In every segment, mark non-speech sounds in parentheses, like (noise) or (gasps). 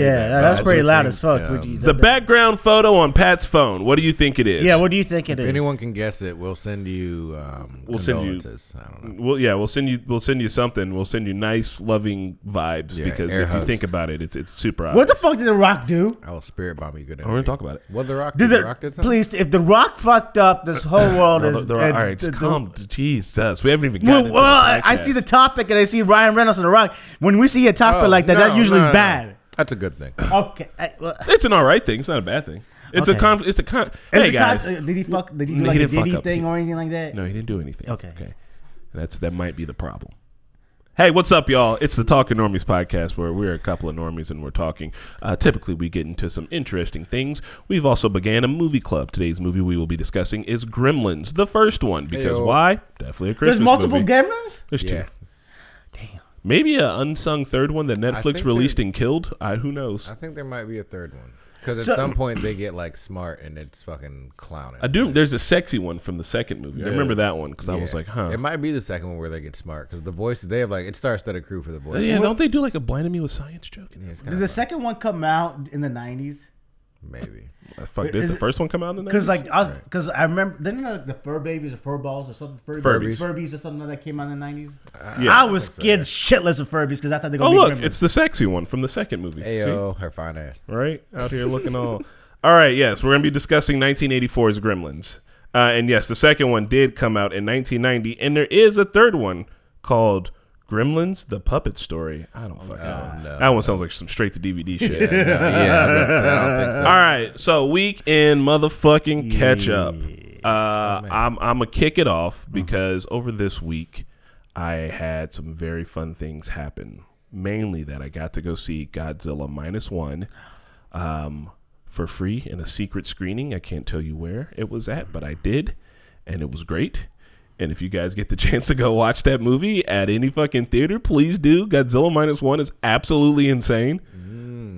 Yeah, that. that but was pretty loud think, as fuck. um, Would you- The background photo on Pat's phone. What do you think it is? Yeah, what do you think it If is? anyone can guess it, we'll send you um, We'll send you- I don't know. Well, yeah, we'll send you. We'll send you something. We'll send you nice, loving vibes Yeah, because air if you think about it, it's it's super. what the fuck did The Rock do? I will spirit bomb you good. Oh, we're gonna talk about it. What the Rock Did did? the, The Rock did something? please, if The Rock fucked up, this (coughs) whole world No, is. the- the- all right, just the- calm. Jesus, we haven't even Well, well I, into the I see the topic and I see Ryan Reynolds and The Rock. When we see a topic Oh, like that, that usually is bad. That's a good thing. (coughs) Okay. I, well, (laughs) It's an all right thing. It's not a bad thing. It's a Okay. conf. It's a con. is Hey it guys, con- uh, did he fuck? Did he do No, he like a didn't fuck Diddy up. thing or anything like that? no, he didn't do anything. Okay. Okay, that's that might be the problem. Hey, what's up, y'all? It's the Talking Normies podcast where we're a couple of normies and we're talking. Uh, typically, we get into some interesting things. We've also began a movie club. Today's movie we will be discussing is Gremlins, the first one. Because Heyo. why? Definitely a Christmas There's multiple movie. gremlins. There's Yeah. Two. Maybe an unsung third one that Netflix think released and killed. I who knows. I think there might be a third one. Because So- at some point they get like smart and it's fucking clowning. I do. There's a sexy one from the second movie. I remember that one because I was Yeah. like, huh. It might be the second one where they get smart because the voices they have like it starts that a crew for the voices. yeah, don't they do like a blinded me with science joke? Yeah, it's Did kinda the fun. second one come out in the '90s? maybe. I fuck, Is did the it- first one come out in the Because 90s? like, I was, because I remember, didn't like the fur babies or fur balls or something? Furbies, Furbies. Furbies or something like that came out in the '90s. Yeah. I was scared shitless of Furbies because I thought they were Oh gonna look, be gremlins. it's the sexy one from the second movie. See? Ayo, her fine ass. Right out here looking all. (laughs) All right, yes, we're gonna be discussing 1984's Gremlins, uh, and yes, the second one did come out in 1990, and there is a third one called Gremlins: The Puppet Story. I don't fucking know. no, that one sounds like some straight to DVD (laughs) shit. Yeah, no, yeah, I, bet so. I don't think so. All right, so week in motherfucking catch up. Uh, I'm I'm gonna kick it off because over this week I had some very fun things happen. Mainly that I got to go see Godzilla minus one um, for free in a secret screening. I can't tell you where it was at, but I did, and it was great. And if you guys get the (laughs) chance to go watch that movie at any fucking theater, please do. Godzilla minus one is absolutely insane.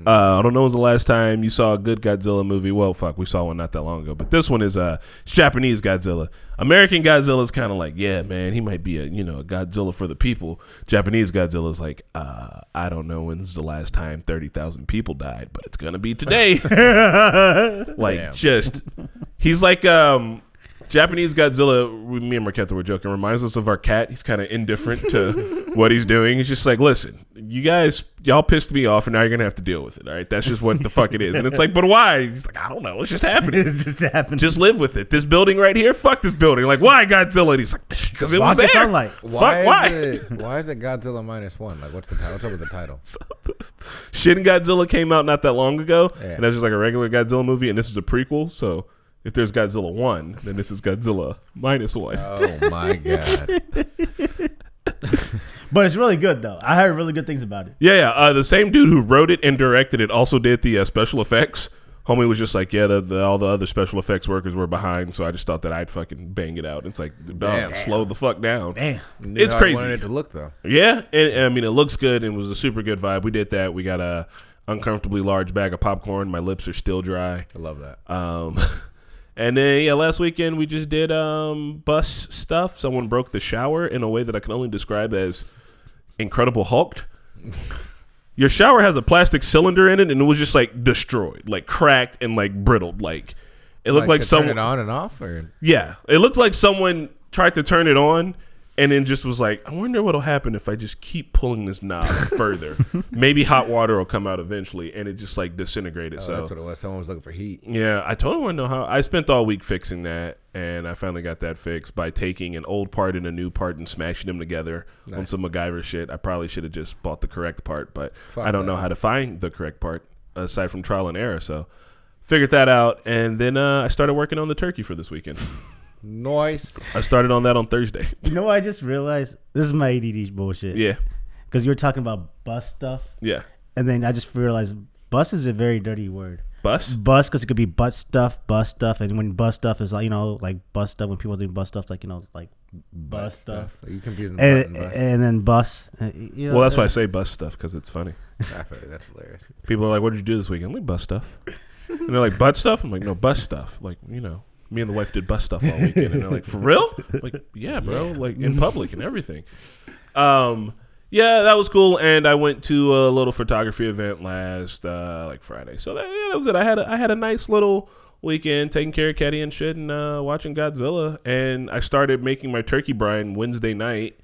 Uh, I don't know was the last time you saw a good Godzilla movie. Well, fuck, we saw one not that long ago. But this one is uh, Japanese Godzilla. American Godzilla is kind of like, yeah, man, he might be a you know a Godzilla for the people. Japanese Godzilla is like, uh, I don't know when's the last time thirty thousand people died, but it's gonna be today. (laughs) like Damn. just, he's like um. Japanese Godzilla, we- me and Marquetta were joking, reminds us of our cat. He's kind of indifferent to (laughs) what he's doing. He's just like, listen, you guys, y'all pissed me off, and now you're gonna have to deal with it. All right, that's just what the fuck it is. And it's like, but why? He's like, I don't know. It's just happening. (laughs) it's just happening. Just live with it. This building right here, fuck this building. Like, why Godzilla? And he's like, (laughs) because it Walk was the there. sunlight. Why Fuck, why? is it? Why is it Godzilla minus one? Like, what's the title? What's up with the title? Shin Godzilla came out not that long ago, Yeah. and that's just like a regular Godzilla movie, and this is a prequel. So if there's Godzilla one, then this is Godzilla minus one. Oh (laughs) my god! (laughs) but it's really good though. I heard really good things about it. Yeah, yeah. Uh, the same dude who wrote it and directed it also did the uh, special effects. Homie was just like, yeah, the, the, all the other special effects workers were behind, so I just thought that I'd fucking bang it out. It's like, dog, Damn. slow the fuck down. Damn. Knew It's crazy. wanted it to look though. Yeah, and, I mean, it looks good and was a super good vibe. We did that. We got a uncomfortably large bag of popcorn. My lips are still dry. I love that. Um, (laughs) and then yeah, last weekend we just did um bus stuff. Someone broke the shower in a way that I can only describe as Incredible Hulked. (laughs) Your shower has a plastic cylinder in it, and it was just like destroyed, like cracked and like brittled. Like it looked like, turn someone. on and off, or Yeah, it looked like someone tried to turn it on and then just was like, I wonder what'll happen if I just keep pulling this knob (laughs) further. Maybe hot water will come out eventually, and it just like disintegrated. oh, so that's what it was. Someone was looking for heat. yeah, I totally want to know how. I spent all week fixing that, and I finally got that fixed by taking an old part and a new part and smashing them together on some MacGyver shit. I probably should have just bought the correct part, but Fuck I don't that. know how to find the correct part aside from trial and error. So figured that out, and then uh, I started working on the turkey for this weekend. (laughs) Noise. I started on that on Thursday. (laughs) You know, what I just realized this is my ADD bullshit. yeah, Because you were talking about bus stuff, yeah. and then I just realized bus is a very dirty word. Bus. Bus because it could be butt stuff, bus stuff, and when bus stuff is like you know like bus stuff when people do bus stuff like you know like bus stuff, You confusing the and, bus. and then bus. uh, you know, Well, that's why I say bus stuff because it's funny. I feel like that's hilarious. People are like, "What did you do this weekend?" I'm "Bus stuff," (laughs) and they're like, "Butt stuff." I'm like, "No, bus stuff." Like, you know, me and the wife did bus stuff all weekend, and they're like, "For real?" I'm like, yeah, bro. Like in public and everything. Um, Yeah, that was cool. And I went to a little photography event last uh, like Friday. So that, yeah, that was it. I had a, I had a nice little weekend taking care of Caddy and shit and uh, watching Godzilla. And I started making my turkey brine Wednesday night.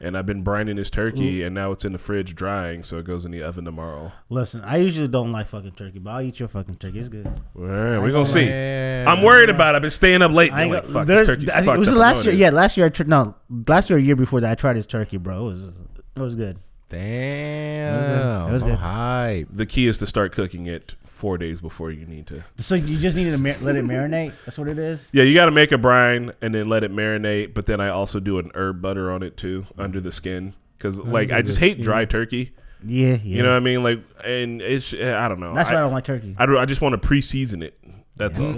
And I've been brining this turkey, mm. and now it's in the fridge drying, so it goes in the oven tomorrow. Listen, I usually don't like fucking turkey, but I'll eat your fucking turkey. It's good. All right, we're gonna see. Man. I'm worried about. it. I've been staying up late. I And like, fuck, there- this turkey's I fucked it was up. the last year. Yeah, last year. I tried. No, last year, a year before that, I tried his turkey, bro. It was it was good. Damn. It was I'm good. hype. The key is to start cooking it four days before you need to. So you just needed to mar- let it marinate. That's what it is. Yeah, you got to make a brine and then let it marinate. But then I also do an herb butter on it too, under the skin, because like I just hate dry turkey. Yeah, yeah. You know what I mean? Like, and it's I don't know. That's I, why I don't like turkey. I, don't- I just want to pre-season it. That's all.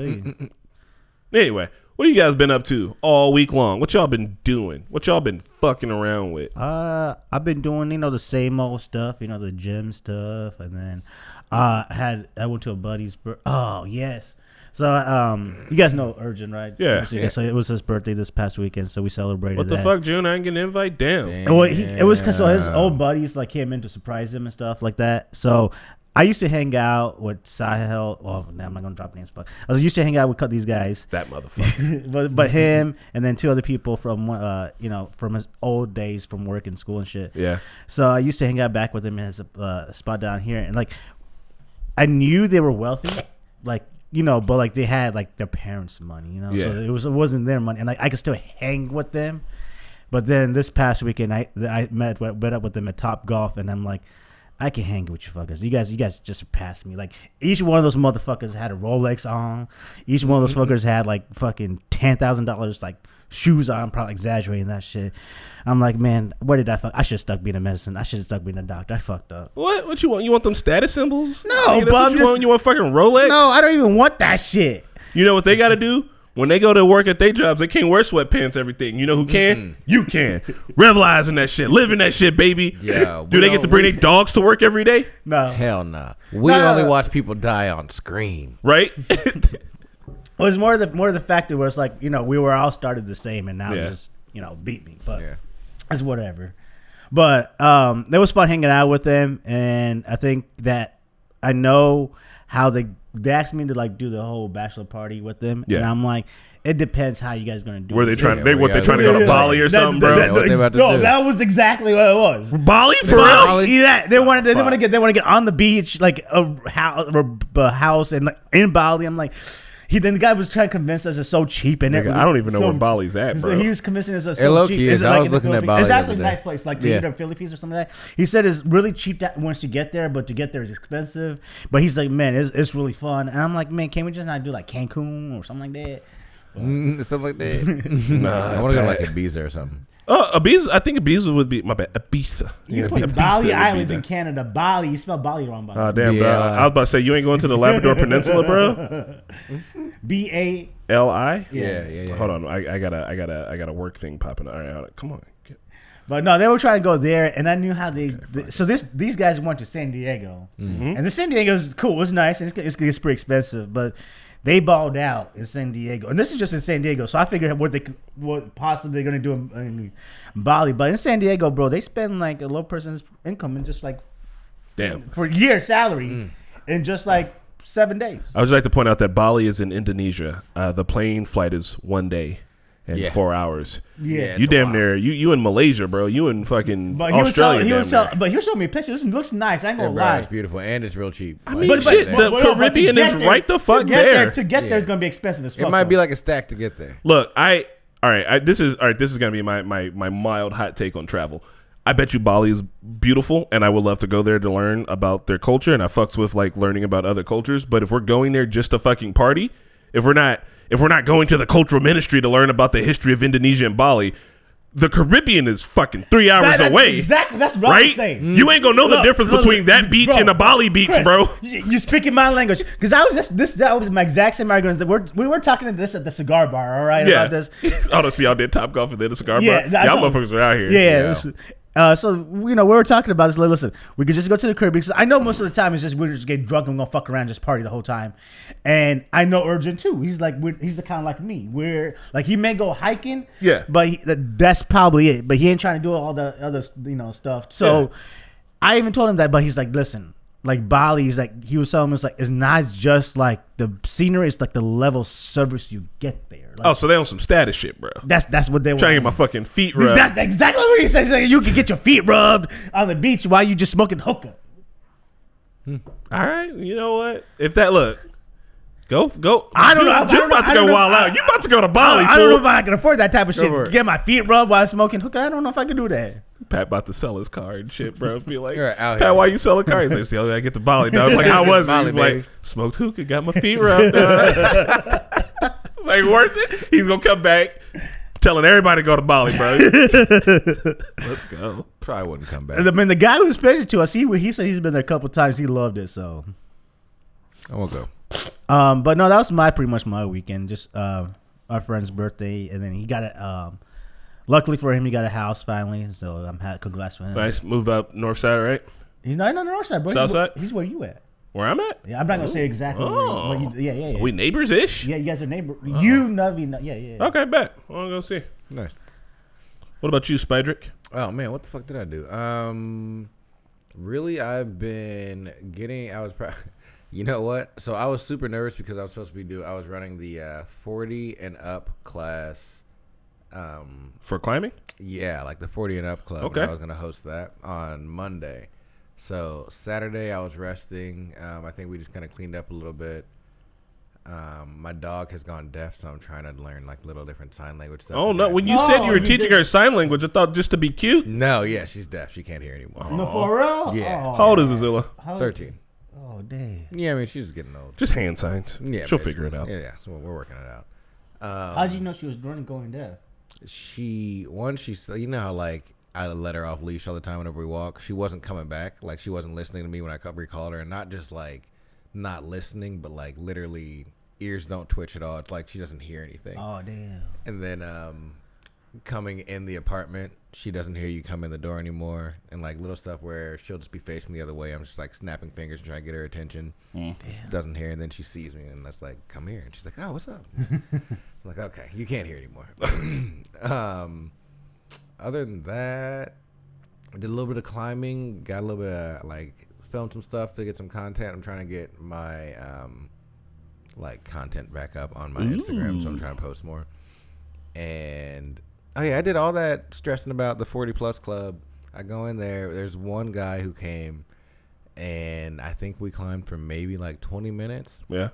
Anyway, what have you guys been up to all week long? What y'all been doing? What y'all been fucking around with? Uh, I've been doing you know the same old stuff, you know the gym stuff, and then uh had I went to a buddy's. Bir- oh yes, so um you guys know Urgent right? Yeah. So it was his birthday this past weekend, so we celebrated. What the that. fuck, June? I ain't getting an invite. Damn. Well, he, it was 'cause so his old buddies like came in to surprise him and stuff like that. So I used to hang out with Sahel. Well, now I'm not gonna drop names, but I was used to hang out with these guys. That (laughs) motherfucker. but but him and then two other people from uh you know from his old days from work and school and shit. yeah. So I used to hang out back with him in his uh, spot down here, and like I knew they were wealthy, like you know, but like they had like their parents' money, you know. Yeah. So it was it wasn't their money, and like I could still hang with them. But then this past weekend, I I met met up with them at Top Golf, and I'm like. I can hang with you fuckers. You guys, you guys just surpassed me. Like each one of those motherfuckers had a Rolex on. Each one of those fuckers had like fucking ten thousand dollars like shoes on. I'm probably exaggerating that shit. I'm like, man, where did I fuck? I should have stuck being a medicine. I should have stuck being a doctor. I fucked up. What? What you want? You want them status symbols? No, Nigga, that's but what I'm you just- want. You want fucking Rolex? No, I don't even want that shit. You know what they got to do? When they go to work at their jobs, they can't wear sweatpants, everything. You know who can? You can. Revelize in that shit. Live in that shit, baby. Yeah, Do they get to bring we- their dogs to work every day? No, Hell nah. We No. only watch people die on screen. Right? (laughs) it was more the more the factor where it's like you know we were all started the same and now Yeah. just you know beat me, but Yeah. it's whatever. But um, it was fun hanging out with them, and I think that I know how they they asked me to like do the whole bachelor party with them, and I'm like, it depends how you guys are gonna do. It. Were they trying? Yeah, They what? They trying to go to. Bali or That- something, bro? that- what they about to no, do. that was exactly what it was. Bali for Bali? real? Yeah, they wanted they Fuck. want to get they want to get on the beach like a house, a house and like, in Bali. I'm like, he then the guy was trying to convince us it's so cheap and Nigga, I don't even know so- where Bali's at, so bro. he was convincing us it's It so low-key cheap. is. it I was looking at Bali It's actually a nice place, like to Yeah. eat in Philippines or something like that. He said it's really cheap that once you get there, but to get there is expensive. But he's like, man, it's, it's really fun. And I'm like, man, can we just not do like Cancun or something like that? Mm, something like that. (laughs) (laughs) Nah, I want to go to like Ibiza or something. Uh, Ibiza. I think Ibiza would be my bad. Ibiza. You Yeah, put Ibiza Bali would be Islands in Canada. Bali, you spell Bali wrong. By the Oh way. damn, bro! I was about to say you ain't going to the Labrador Peninsula, bro. (laughs) B A. L I. Yeah, yeah, yeah. Hold on, I, I got a, I got a, I got a work thing popping. All right, hold come on. Get- But no, they were trying to go there, and I knew how they. they- so this these guys went to San Diego, Mm-hmm. and the San Diego is cool. It was nice, and it's, it's, it's pretty expensive, but they balled out in San Diego, and this is just in San Diego. So I figured what they what possibly they're gonna do in, in Bali, but in San Diego, bro, they spend like a low person's income in just like Damn. for a year salary Mm. in just like seven days. I would like to point out that Bali is in Indonesia. Uh, the plane flight is one day and Yeah. four hours. Yeah, you damn while. near you you in Malaysia, bro. You in fucking But he was Australia. telling, he was damn tell, but he was showing me pictures. This looks nice. I ain't gonna bro, lie. it's beautiful and it's real cheap. I mean, But- shit, but- the but- but Caribbean get is there- right the to fuck get there. To get Yeah. there is gonna be expensive as fuck. it might be like a stack to get there. Look, I all right. I, this is all right. This is gonna be my my my mild hot take on travel. I bet you Bali is beautiful, and I would love to go there to learn about their culture. And I fucks with like learning about other cultures. But if we're going there just to fucking party, if we're not if we're not going to the cultural ministry to learn about the history of Indonesia and Bali, the Caribbean is fucking three hours That- away. Exactly. That's what I'm Right? saying. You ain't gonna know the difference look, between that beach bro, and a Bali beach, Chris, bro. You, you speaking my language because I was this, this that was my exact same argument. We're, we were talking to this at the cigar bar, all right, Yeah. about this. (laughs) to see y'all did top golf and then the cigar Yeah, bar. I Y'all motherfuckers are out here. Yeah, Yeah. Uh, so you know we were talking about this. Like, listen, we could just go to the crib because I know most of the time it's just we're just getting drunk and we're gonna fuck around, just party the whole time. And I know Urgent too. He's like we're, he's the kind of like me. We're like he may go hiking, Yeah. but he, that- that's probably it. But he ain't trying to do all the other you know stuff. So Yeah. I even told him that, but he's like, listen, like Bali, like he was telling me it's like it's not just like the scenery, it's like the level of service you get there. Like, Oh, so they on some status shit, bro. that's that's what they were Trying to get my fucking feet rubbed. That's exactly what he says. He's like, you can get your feet rubbed on the beach while you just smoking hookah. Hmm. All right, you know what? If that look, go go. I don't you know. I Just about to go wild out. You about to go to Bali? I don't know if I can afford that type of for shit. Get my feet rubbed while smoking hookah. I don't know if I can do that. Pat about to sell his car and shit, bro. Be like, You're out Pat, here. why you sell a car? He's like, see, I gotta get to Bali, dog. I'm like, how (laughs) was it? Bali, He's like, smoked hookah, got my feet rubbed. dog. (laughs) it's like worth it. He's gonna come back telling everybody to go to Bali, bro. (laughs) Let's go. Probably wouldn't come back. I mean, the guy who was pitching to us, he he said he's been there a couple times. He loved it. So, I won't go. um, but no, that was my pretty much my weekend. Just uh, our friend's birthday, and then he got a. Um, luckily for him, he got a house finally. So I'm happy. Congrats for him. Nice. Move up north side, right? He's not on the north side, bro. South he's, where- side? he's where you at. Where I'm at? Yeah, I'm not gonna say exactly. Oh. Where you, where you, yeah, yeah, yeah. We neighbors ish. yeah, you guys are neighbor. You, Navi, no- yeah, yeah. yeah. Okay, bet. I'll go see. Nice. What about you, Spydrick? Oh man, what the fuck did I do? Um, really, I've been getting. I was, pro- (laughs) you know what? So I was super nervous because I was supposed to be do. I was running the uh, forty and up class. Um, For climbing? yeah, like the forty and up club. Okay. I was gonna host that on Monday. So Saturday I was resting. Um, I think we just kind of cleaned up a little bit. Um, my dog has gone deaf, so I'm trying to learn like little different sign language stuff. Oh no! When you said Oh, you were you teaching did- her sign language, I thought just to be cute. no, yeah, she's deaf. She can't hear anymore. No, for real? Yeah. Oh, How old is Azilla? Thirteen. Oh, dang. Yeah, I mean she's getting old. Just hand signs. Yeah, she'll figure it out. Yeah, yeah. So we're working it out. Um, How did you know she was running going deaf? She once she you know how like I let her off leash all the time whenever we walk. She wasn't coming back. Like she wasn't listening to me when I recalled her, and not just like not listening, but like literally ears don't twitch at all. It's like she doesn't hear anything. Oh, damn. And then um, coming in the apartment, she doesn't hear you come in the door anymore, and like little stuff where she'll just be facing the other way. I'm just like snapping fingers and trying to get her attention. She doesn't hear, and then she sees me, and that's like, "Come here," and she's like, "Oh, what's up?" I'm (laughs) like, "Okay, you can't hear anymore." (clears throat) um, other than that, I did a little bit of climbing, got a little bit of like filmed some stuff to get some content. I'm trying to get my um, like content back up on my Instagram, so I'm trying to post more. And oh yeah, I did all that stressing about the 40 plus club. I go in there. There's one guy who came, and I think we climbed for maybe like 20 minutes. Yeah.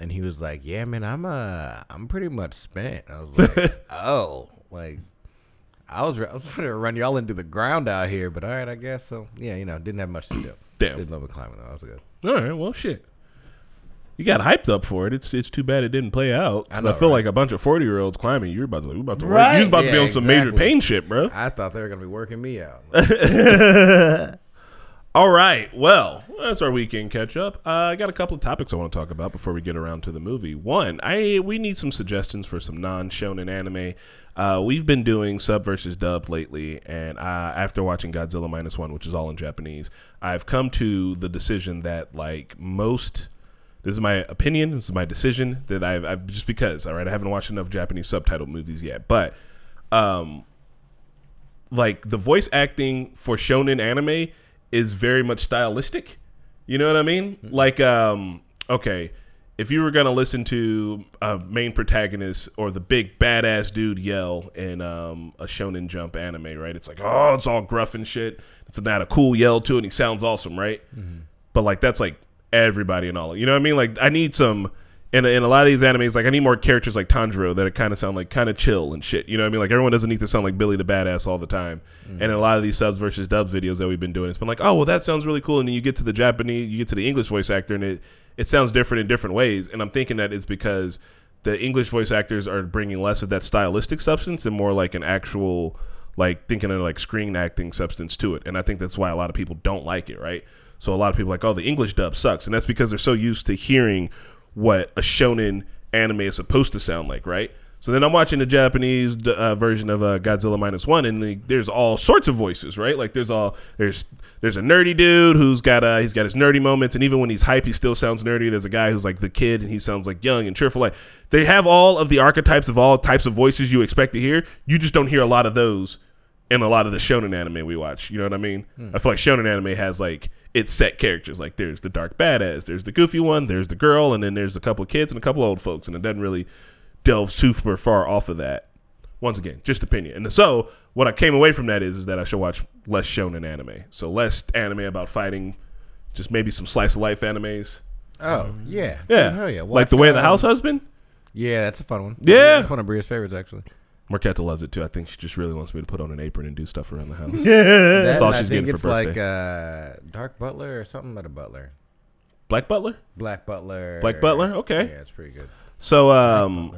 And he was like, "Yeah, man, I'm uh, I'm pretty much spent." I was like, (laughs) "Oh, like." I was, I was (laughs) to run y'all into the ground out here, but all right, I guess so. Yeah, you know, didn't have much to do. Damn. Did a little bit of climbing though. I was good. All right. Well, shit. You got hyped up for it. It's it's too bad it didn't play out. 'cause I, know, feel right? like a bunch of forty year olds climbing. You're about to you about to Right. you was about to be Yeah, on some major pain shit, bro. I thought they were gonna be working me out. (laughs) (laughs) All right. Well, that's our weekend catch up. Uh, I got a couple of topics I want to talk about before we get around to the movie. One, I we need some suggestions for some non shonen anime. Uh, we've been doing sub versus dub lately, and uh, after watching Godzilla minus one, which is all in Japanese, I've come to the decision that like most. This is my opinion. This is my decision that I've, I've just because all right. I haven't watched enough Japanese subtitled movies yet, but um, like the voice acting for shonen anime is very much stylistic. You know what I mean? Like, um, okay, if you were gonna listen to a main protagonist or the big badass dude yell in um, a Shonen Jump anime, right? It's like, oh, it's all gruff and shit. It's not a cool yell to it, and he sounds awesome, right? But like, that's like everybody and all. You know what I mean? Like, I need some. In a, in a lot of these animes, like I need more characters like Tanjiro that kind of sound like kind of chill and shit. You know what I mean? Like everyone doesn't need to sound like Billy the Badass all the time. Mm-hmm. And in a lot of these subs versus dubs videos that we've been doing, it's been like, oh well, that sounds really cool. And then you get to the Japanese, you get to the English voice actor, and it it sounds different in different ways. And I'm thinking that it's because the English voice actors are bringing less of that stylistic substance and more like an actual like thinking of like screen acting substance to it. And I think that's why a lot of people don't like it, right? So a lot of people are like, oh, the English dub sucks, and that's because they're so used to hearing what a shonen anime is supposed to sound like, right? So then I'm watching the Japanese uh, version of uh, Godzilla minus one, and the, there's all sorts of voices, right? Like there's all there's there's a nerdy dude who's got uh he's got his nerdy moments, and even when he's hype, he still sounds nerdy. There's a guy who's like the kid, and he sounds like young and cheerful. Like they have all of the archetypes of all types of voices you expect to hear. You just don't hear a lot of those in a lot of the shonen anime we watch. You know what I mean? I feel like shonen anime has like its set characters. Like there's the dark badass, there's the goofy one, there's the girl, and then there's a couple of kids and a couple of old folks, and it doesn't really delve super far off of that. Once again, just opinion. And so what I came away from that is is that I should watch less shonen anime. So less anime about fighting, just maybe some slice of life animes. Oh yeah, Yeah, hell yeah. like the Watch, way of the um, house husband. Yeah, that's a fun one. Yeah. that's one of Bria's favorites actually. Marquetta loves it too. I think she just really wants me to put on an apron and do stuff around the house. Yeah, (laughs) that's all and I she's think getting it's for like uh, Dark Butler or something about a butler. Black Butler. Black Butler. Black Butler? Okay. Yeah, it's pretty good. So um,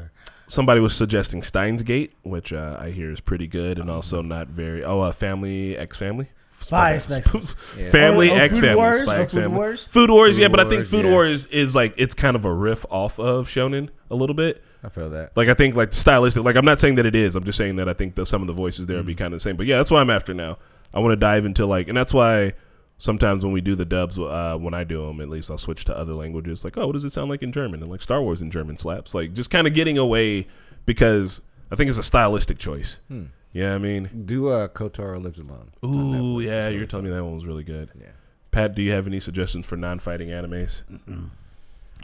somebody was suggesting Steins Gate, which uh, I hear is pretty good and also not very. Oh, uh, Family X Family. Spy Inspection. (laughs) Yeah. Family Oh, X Food Family. Wars? Spy X Food Family. Wars? Food Wars, Food yeah, but I think Food yeah. Wars is like it's kind of a riff off of Shonen a little bit. I feel that. Like I think like stylistic. Like I'm not saying that it is. I'm just saying that I think that some of the voices there will Mm. be kind of the same. But yeah, that's what I'm after now. I want to dive into like, and that's why sometimes when we do the dubs, uh, when I do them, at least I'll switch to other languages. Like, oh, what does it sound like in German? And like Star Wars in German slaps. Like just kind of getting away because I think it's a stylistic choice. Hmm. Yeah, I mean, Do uh, Kotaro lives alone. Ooh, yeah, really you're telling me that one was really good. Yeah. Pat, do you have any suggestions for non-fighting animes?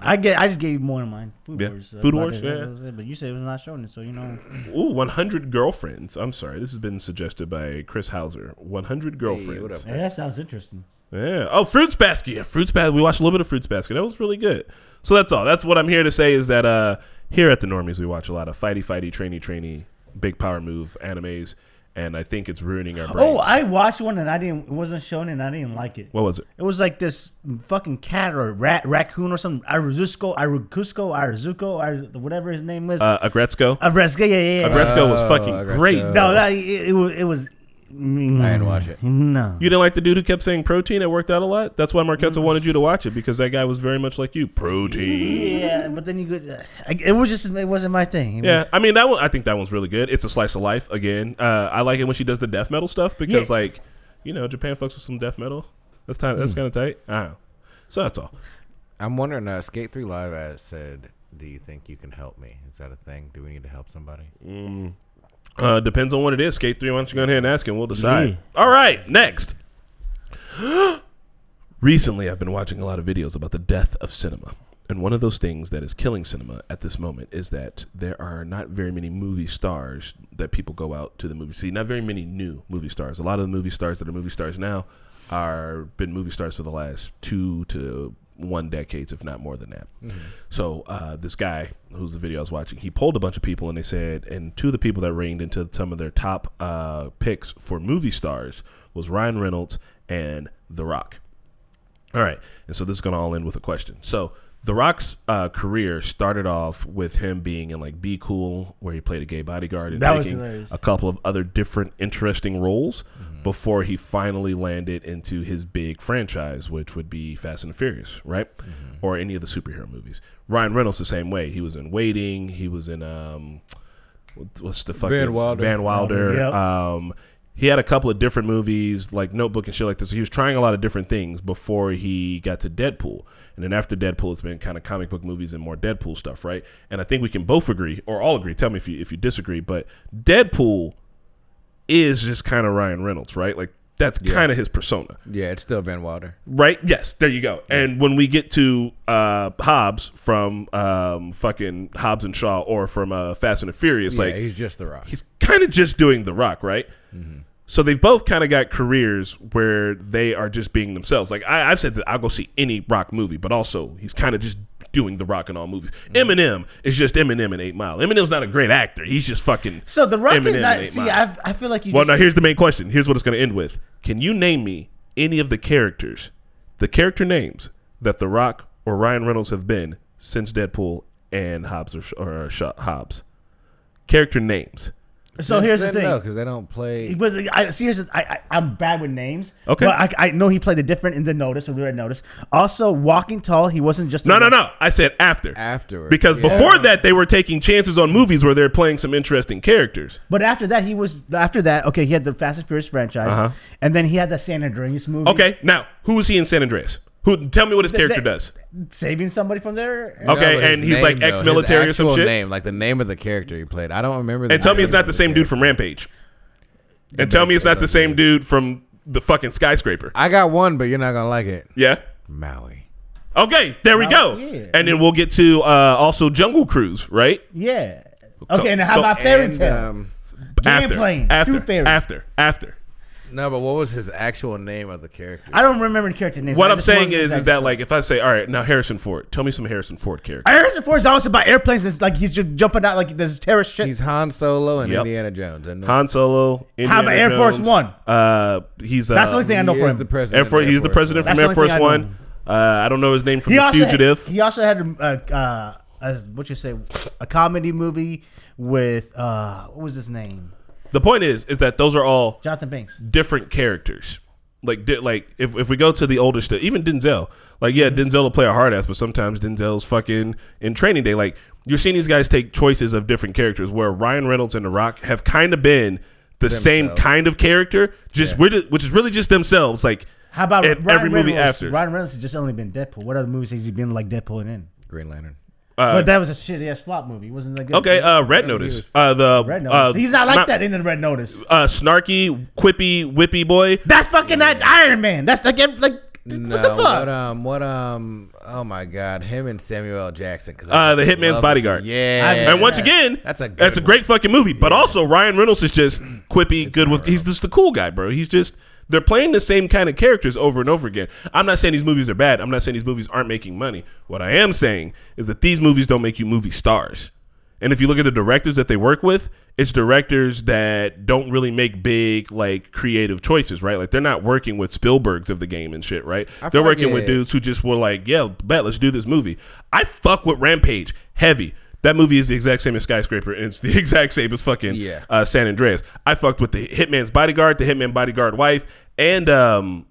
I get. I just gave you one of mine. Food Yeah. Wars. uh, Food Wars, that- yeah. it. But you said it was not showing it, so you know. (clears throat) Ooh, 100 girlfriends. I'm sorry, this has been suggested by Chris Hauser. 100 girlfriends. what up? Hey, that sounds interesting. Yeah. Oh, Fruits Basket. Yeah, Fruits Basket. We watched a little bit of Fruits Basket. That was really good. So that's all. That's what I'm here to say is that uh, here at the Normies, we watch a lot of fighty, fighty, trainy, trainy, big power move animes, and I think it's ruining our brains. Oh, I watched one and I didn't. It wasn't shown and I didn't like it. what was it? It was like this fucking cat or rat, raccoon or something. Iruzusko, Irukusko, Iruzuko, Iru- whatever his name was. Uh, Aggretsuko. Aggretsuko, yeah, yeah, yeah. Aggretsuko was Oh, fucking Aggretsuko. great. no, that, it, it was. It was I didn't watch it. No. You didn't like the dude who kept saying protein? It worked out a lot. That's why. Marquetta wanted you to watch it because that guy was very much like you. Protein. Yeah, but then you could. Uh, I- it was just. It wasn't my thing. It Yeah, was- I mean that one. I think that one's really good. It's a slice of life again. Uh, I like it when she does the death metal stuff because, Yeah. like, you know, Japan fucks with some death metal. That's kind. That's kind of tight. I don't know. So that's all. I'm wondering. Uh, Skate Three Live has said, "Do you think you can help me?" Is that a thing? Do we need to help somebody? Mm. Uh, depends on what it is. Skate three. Why don't you go ahead and ask and we'll decide. Yeah. All right, next. (gasps) Recently, I've been watching a lot of videos about the death of cinema. And one of those things that is killing cinema at this moment is that there are not very many movie stars that people go out to the movie see. Not very many new movie stars. A lot of the movie stars that are movie stars now are been movie stars for the last two to one decades, if not more than that. So uh, this guy, who's the video I was watching, he polled a bunch of people, and they said, and two of the people that reigned into some of their top uh, picks for movie stars was Ryan Reynolds and The Rock. All right, and so this is going to all end with a question. So The Rock's uh, career started off with him being in like Be Cool, where he played a gay bodyguard and That was taking hilarious. a couple of other different interesting roles before he finally landed into his big franchise, which would be Fast and the Furious, right? Or any of the superhero movies. Ryan Reynolds the same way. He was in Waiting. He was in um, what- what's the fucking Van Wilder. Van Wilder. Yep. Um, he had a couple of different movies like Notebook and shit like this. He was trying a lot of different things before he got to Deadpool. And then after Deadpool, it's been kind of comic book movies and more Deadpool stuff, right? And I think we can both agree, or all agree. Tell me if you if you disagree, but Deadpool is just kind of Ryan Reynolds, right? Like that's Yeah. kind of his persona, Yeah, it's still Van Wilder. right? Yes, there you go. And when we get to uh, Hobbs from um, fucking Hobbs and Shaw, or from uh, Fast and the Furious, yeah, like he's just the Rock. he's kind of just doing The Rock, right? So they've both kind of got careers where they are just being themselves. Like I, I've said that I'll go see any Rock movie, but also he's kind of just doing The Rock in all movies. Mm-hmm. Eminem is just Eminem in Eight Mile. Eminem's not a great actor. He's just fucking. So the Rock Eminem is not. See. I, I feel like you. Well, just, now here's the main question. Here's what it's going to end with. Can you name me any of the characters, the character names that The Rock or Ryan Reynolds have been since Deadpool and Hobbs or, or Hobbs? Character names. So here's the thing. No, because they don't play. But I seriously, I, I I'm bad with names. Okay. but I, I know he played a different in the notice or the red notice. Also, Walking Tall, he wasn't just No, no, no. I said after. Afterward, Because yeah. before that, they were taking chances on movies where they're playing some interesting characters. But after that, he was after that. Okay, he had the Fast and Furious franchise, Uh-huh. and then he had the San Andreas movie. Okay, now who was he in San Andreas? Who? Tell me what his character they- does. saving somebody from there. Okay, but his and he's, like, though, his ex-military or some shit? Name, like the name of the character he played. I don't remember. The And tell me it's not the same dude from Rampage. And tell me it's not the same dude from the fucking skyscraper. I got one, but you're not gonna like it. Yeah. Maui. Okay, there we go. Yeah. And then we'll get to uh, also Jungle Cruise, right? Yeah. Okay, and how So- about Fairy Tale? um, Game after, Plane, after, after, after. No, but what was his actual name of the character? I don't remember the character names. What I I'm just saying remember is, his is that actual- like if I say, all right, now Harrison Ford, tell me some Harrison Ford character. Harrison Ford is also about airplanes. And like he's just jumping out like this terrorist shit. He's Han Solo and Yep. Indiana Jones. And Han Solo. Indiana about Air Force Jones. One? Uh, he's uh, That's the only thing I know he for is him. the Air president. Force. of He's the president That's from the Air only Force thing I One. Uh, I don't know his name from he The Fugitive. Had, he also had a, uh, a what you say a comedy movie with uh what was his name? The point is, is that those are all Jonathan Banks. different characters. Like, di- like if, if we go to the older stuff, even Denzel, like yeah, Mm-hmm. Denzel will play a hard ass, but sometimes Denzel's fucking in Training Day. Like you're seeing these guys take choices of different characters, where Ryan Reynolds and The Rock have kind of been the same Themselves. kind of character, just we're just- which is really just themselves. Like How about in Ryan every movie Reynolds? after. Ryan Reynolds has just only been Deadpool. What other movies has he been like Deadpool in? Green Lantern. But that was a shitty ass flop movie. Wasn't that good? Uh, Okay, uh, Red Notice. Uh, the Red uh, Notice. He's not like that in the Red Notice. Uh, snarky, quippy, whippy boy. That's fucking that Iron Man. That's like ev- like No, what the fuck? what um, what um, oh my God, him and Samuel L. Jackson. Cause Uh, The Hitman's Bodyguard. this- Yeah, And once again, That's a good that's a one. great fucking movie. But also Ryan Reynolds is just (clears throat) quippy, good with. He's just the cool guy, bro. He's just they're playing the same kind of characters over and over again. I'm not saying these movies are bad. I'm not saying these movies aren't making money. What I am saying is that these movies don't make you movie stars. And if you look at the directors that they work with, it's directors that don't really make big like creative choices, right? Like they're not working with Spielbergs of the game and shit, right? I They're feel like, working with dudes who just were like, "Yeah, bet let's do this movie." I fuck with Rampage heavy. That movie is the exact same as Skyscraper, and it's the (laughs) exact same as fucking Yeah. uh, San Andreas. I fucked with the Hitman's Bodyguard, the Hitman Bodyguard wife, and um,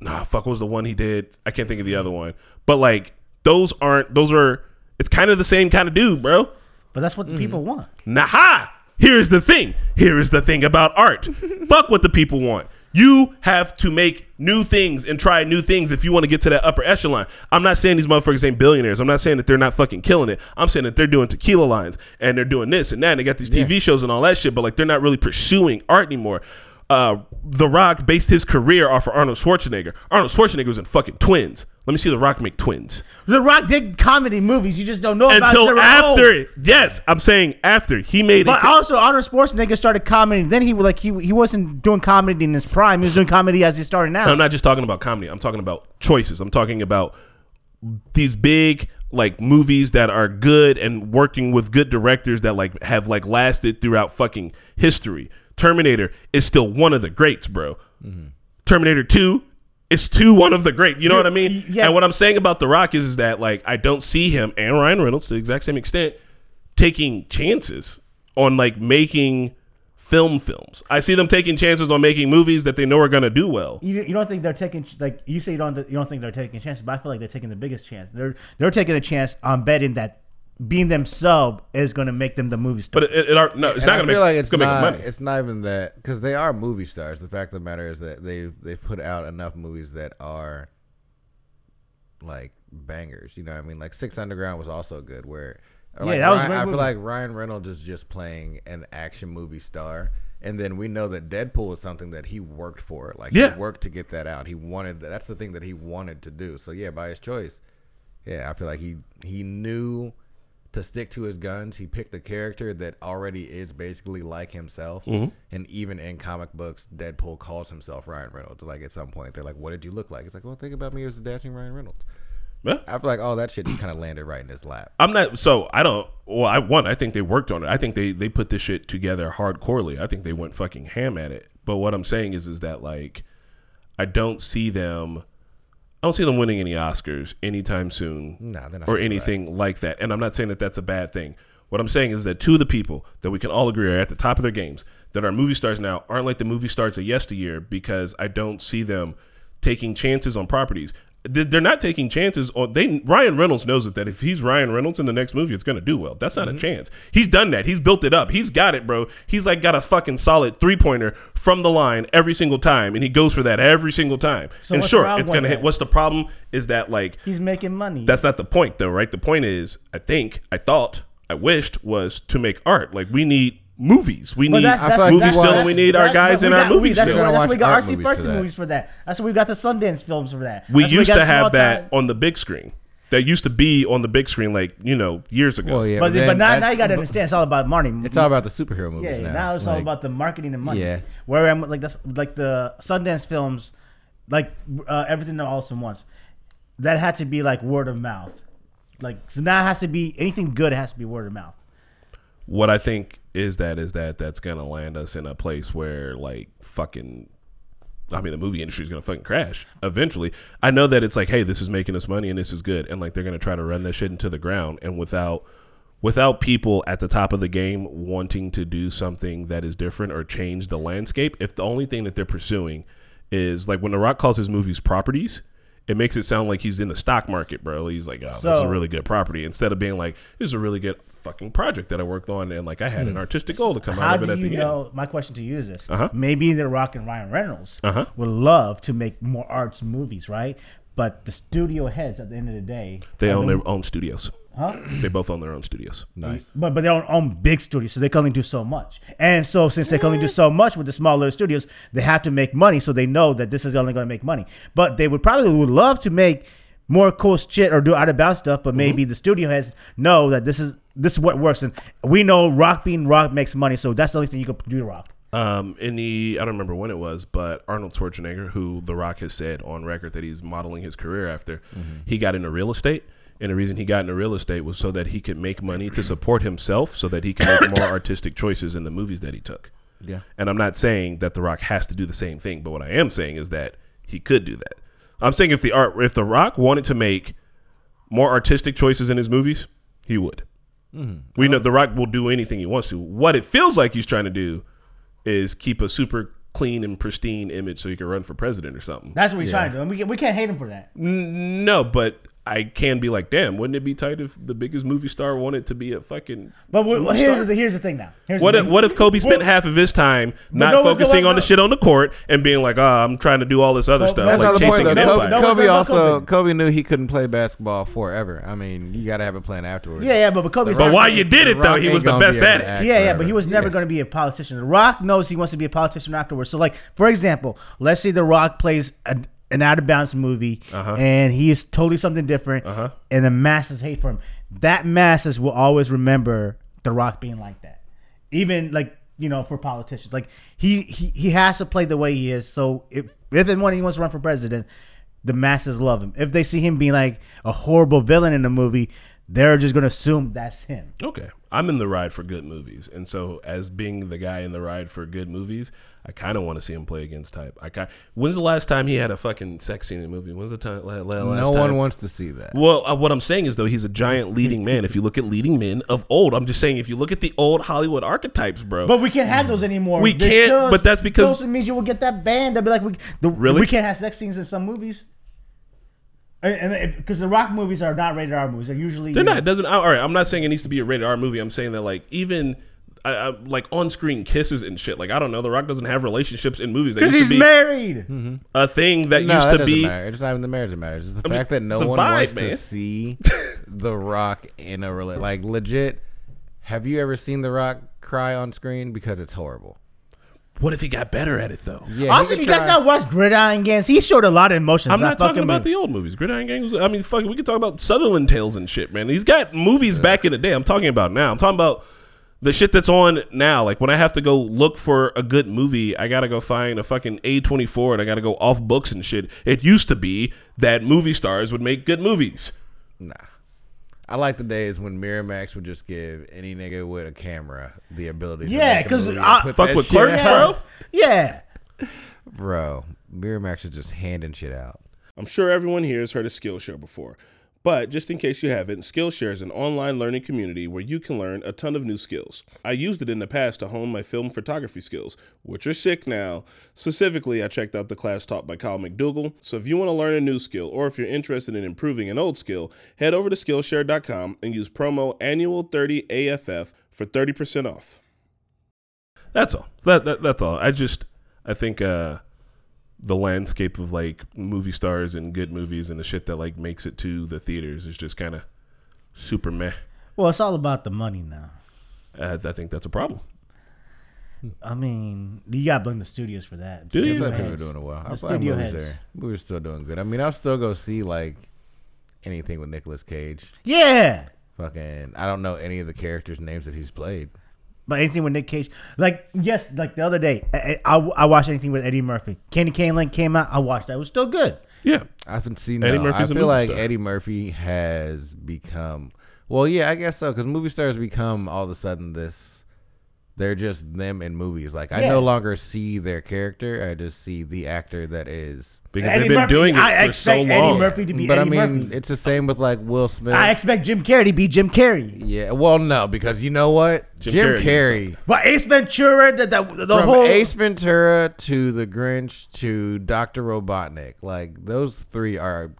nah, fuck, what was the one he did? I can't think of the other one. But like, those aren't. Those are. It's kind of the same kind of dude, bro. But that's what the people want. Nah. Here's the thing. Here is the thing about art. (laughs) Fuck what the people want. You have to make new things and try new things if you want to get to that upper echelon. I'm not saying these motherfuckers ain't billionaires. I'm not saying that they're not fucking killing it. I'm saying that they're doing tequila lines and they're doing this and that. And they got these TV shows and all that shit, but like they're not really pursuing art anymore. Uh, the Rock based his career off of Arnold Schwarzenegger. Arnold Schwarzenegger was in fucking Twins. Let me see The Rock make Twins The Rock did comedy movies. You just don't know about until after. old. Yes, I'm saying after he made it. But it. also, Arnold Schwarzenegger started comedy. Then he like he he wasn't doing comedy in his prime. He was doing comedy as he started now. I'm not just talking about comedy. I'm talking about choices. I'm talking about these big like movies that are good and working with good directors that like have like lasted throughout fucking history. Terminator is still one of the greats, bro. Mm-hmm. Terminator 2 is two one of the great. You know what I mean? yeah. And what I'm saying about The Rock is, is that like I don't see him and Ryan Reynolds to the exact same extent taking chances on like making film films. I see them taking chances on making movies that they know are going to do well. You, you don't think they're taking like you say you don't you don't think they're taking chances, but I feel like they're taking the biggest chance. They're they're taking a chance on betting that being themselves is going to make them the movie star. But it, it, are no, it's And not going to feel make. like it's, it's going to make not. them money. It's not even that because they are movie stars. The fact of the matter is that they they put out enough movies that are like bangers. You know, what I mean, like Six Underground was also good. Where Yeah, like, that was Ryan, great I feel movie. like Ryan Reynolds is just playing an action movie star. And then we know that Deadpool is something that he worked for. Like Yeah. he worked to get that out. He wanted that. That's the thing that he wanted to do. So yeah, by his choice, yeah, I feel like he he knew to stick to his guns. He picked a character that already is basically like himself. Mm-hmm. And even in comic books, Deadpool calls himself Ryan Reynolds. Like at some point, they're like, "What did you look like?" It's like, "Well, think about me as the dashing Ryan Reynolds." Yeah. I feel like all that shit just kind of landed right in his lap. I'm not. So I don't. Well, I one. I think they worked on it. I think they they put this shit together hardcorely. I think they went fucking ham at it. But what I'm saying is, is that like, I don't see them. I don't see them winning any Oscars anytime soon. Not or anything like that. And I'm not saying that that's a bad thing. What I'm saying is that two of the people that we can all agree are at the top of their games that are movie stars now aren't like the movie stars of yesteryear because I don't see them taking chances on properties. They- They're not taking chances on they. Ryan Reynolds knows it that if he's Ryan Reynolds in the next movie, it's going to do well. That's not a mm-hmm. chance. He's done that. He's built it up. He's got it, bro. He's like got a fucking solid three pointer from the line every single time, and he goes for that every single time. So and sure, it's going to hit. What's the problem? Is that like He's making money. that's not the point, though, right? The point is, I think, I thought, I wished was to make art. Like we need movies. We But need that's- I feel that's- like movies that's- still, and that's- we need our guys in our got- movies That's, still. why- that's why we got RC movies First for movies for that. That's why we got the Sundance films for that. We That's why used got to have that time- on the big screen. That used to be on the big screen, like you know, years ago. Well, yeah, But, then but now, now you got to understand, it's all about money. It's all about the superhero movies yeah. now. Now, it's all about the marketing and money. Yeah. Where I'm like that's like the Sundance films, like uh, everything all at once. That had to be like word of mouth. Like so now it has to be anything good has to be word of mouth. What I think is that is that that's gonna land us in a place where like fucking I mean the movie industry is gonna fucking crash eventually. I know that it's like, hey, this is making us money and this is good, and like they're gonna try to run that shit into the ground, and without without people at the top of the game wanting to do something that is different or change the landscape, if the only thing that they're pursuing is like when The Rock calls his movies properties. It makes it sound like he's in the stock market, bro. He's like, oh, this is a really good property. Instead of being like, this is a really good fucking project that I worked on, and like I had an artistic goal to come Hmm. Out of it at you the know? My question to you is this: Uh-huh. Maybe The Rock and Ryan Reynolds Uh-huh. would love to make more arts movies, right? But the studio heads, at the end of the day. They are own their own studios. Huh? They both own their own studios. nice. But but they don't own big studios, so they can only do so much. And so since they can only do so much with the smaller studios, they have to make money. So they know that this is only going to make money. But they would probably would love to make more cool shit or do out of bounds stuff. But maybe the studio heads know that this is this is what works, and we know Rock being Rock makes money. So that's the only thing you can do to Rock. Um, in the I don't remember when it was, but Arnold Schwarzenegger, who The Rock has said on record that he's modeling his career after, he got into real estate. And the reason he got into real estate was so that he could make money to support himself, so that he could make more (coughs) artistic choices in the movies that he took. Yeah. And I'm not saying that The Rock has to do the same thing, but what I am saying is that he could do that. I'm saying if the art, if The Rock wanted to make more artistic choices in his movies, he would. Mm-hmm. We know The Rock will do anything he wants to. What it feels like he's trying to do is keep a super clean and pristine image so he can run for president or something. That's what he's trying to do, and we can- we can't hate him for that. N- No, but I can be like, damn, wouldn't it be tight if the biggest movie star wanted to be a fucking But we- movie here's star? the here's the thing now. Here's What the if, thing. what if Kobe spent Well- half of his time not no, no, focusing on the shit on the court and being like, oh, I'm trying to do all this other Well, stuff, that's That's not like the point chasing though. an Kobe, empire? Kobe no, no, also Kobe. Kobe knew he couldn't play basketball forever. I mean, you got to have a plan afterwards. Yeah, yeah, but but Kobe's But why you did it though? He was the best able at it. act Yeah, yeah, forever. but he was never Yeah. going to be a politician. The Rock knows he wants to be a politician afterwards. So, like, for example, let's say The Rock plays an, an out of bounds movie, Uh-huh. and he is totally something different, and the masses hate for him. That masses will always remember The Rock being like that, even like you know for politicians. Like he he, he has to play the way he is. So if if and when he wants to run for president, the masses love him. If they see him being like a horrible villain in the movie, they're just to assume that's him. Okay. I'm in the ride for good movies. And so as being the guy in the ride for good movies, I kind of want to see him play against type. I ki- When's the last time he had a fucking sex scene in a movie? When's the time la- la- last No time? one wants to see that. Well, uh, what I'm saying is though he's a giant leading man. If you look at leading men of old, I'm just saying if you look at the old Hollywood archetypes, bro. But we can't have those anymore. We can't, but that's because- social media will get that banned. They'll be like, we, the, Really? we can't have sex scenes in some movies. And because the rock movies are not rated R movies, they're usually They're not. It doesn't. All right. I'm not saying it needs to be a rated R movie. I'm saying that like even. I, I, like on-screen kisses and shit. Like I don't know, The Rock doesn't have relationships in movies. That because used he's to be married. a thing that no, used that to doesn't be. matter. It's not even the marriage that matters. It's the mean, fact that no one vibe, wants man. to see (laughs) The Rock in a rela- like legit. Have you ever seen The Rock cry on screen? Because it's horrible. What if he got better at it though? Yeah, he Also, you guys not watch Gridiron Gangs? He showed a lot of emotions. I'm in not talking fucking about movie. the old movies. Gridiron Gangs. I mean, fuck. We can talk about Southland Tales and shit, man. He's got movies back in the day. I'm talking about now. I'm talking about the shit that's on now. Like when I have to go look for a good movie, I gotta go find a fucking A24 and I gotta go off books and shit. It used to be that movie stars would make good movies. Nah. I like the days when Miramax would just give any nigga with a camera the ability. to Yeah, make a 'cause movie I- put Fuck with Clerks, bro. Yeah. Bro, Miramax is just handing shit out. I'm sure everyone here has heard of Skillshare before, But just in case you haven't, Skillshare is an online learning community where you can learn a ton of new skills. I used it in the past to hone my film photography skills, which are sick now. Specifically, I checked out the class taught by Kyle McDougall. So if you want to learn a new skill or if you're interested in improving an old skill, head over to Skillshare.com and use promo annual30AFF for 30% off. That's all. That, that that's all. I just I think uh the landscape of like movie stars and good movies and the shit that like makes it to the theaters is just kind of super meh. Well, it's all about the money now. Uh, I think that's a problem. I mean, you got to blame the studios for that. Do you? I Studio thought people heads. doing it well. The studio movies heads. there. We were still doing good. I mean, I'll still go see like anything with Nicolas Cage. Yeah. Fucking, I don't know any of the characters' names that he's played. But anything with Nick Cage, like yes, like the other day, I, I, I watched anything with Eddie Murphy. Candy Cane Lane came out. I watched that. It was still good. Yeah. I haven't seen Eddie no, Murphy's I a feel movie like star. Eddie Murphy has become. Well, yeah, I guess so. Because movie stars become all of a sudden this. They're just them in movies. Like I Yeah. no longer see their character. I just see the actor that is. Because Eddie they've been Murphy, doing it I for so expect Eddie long. Murphy to be but Eddie I mean, Murphy. it's the same with like Will Smith. I expect Jim Carrey to be Jim Carrey. yeah, well, no, because you know what, Jim Jim, Carrey Carrey. But Ace Ventura, the, the, the from whole Ace Ventura to The Grinch to Doctor Robotnik, like those three are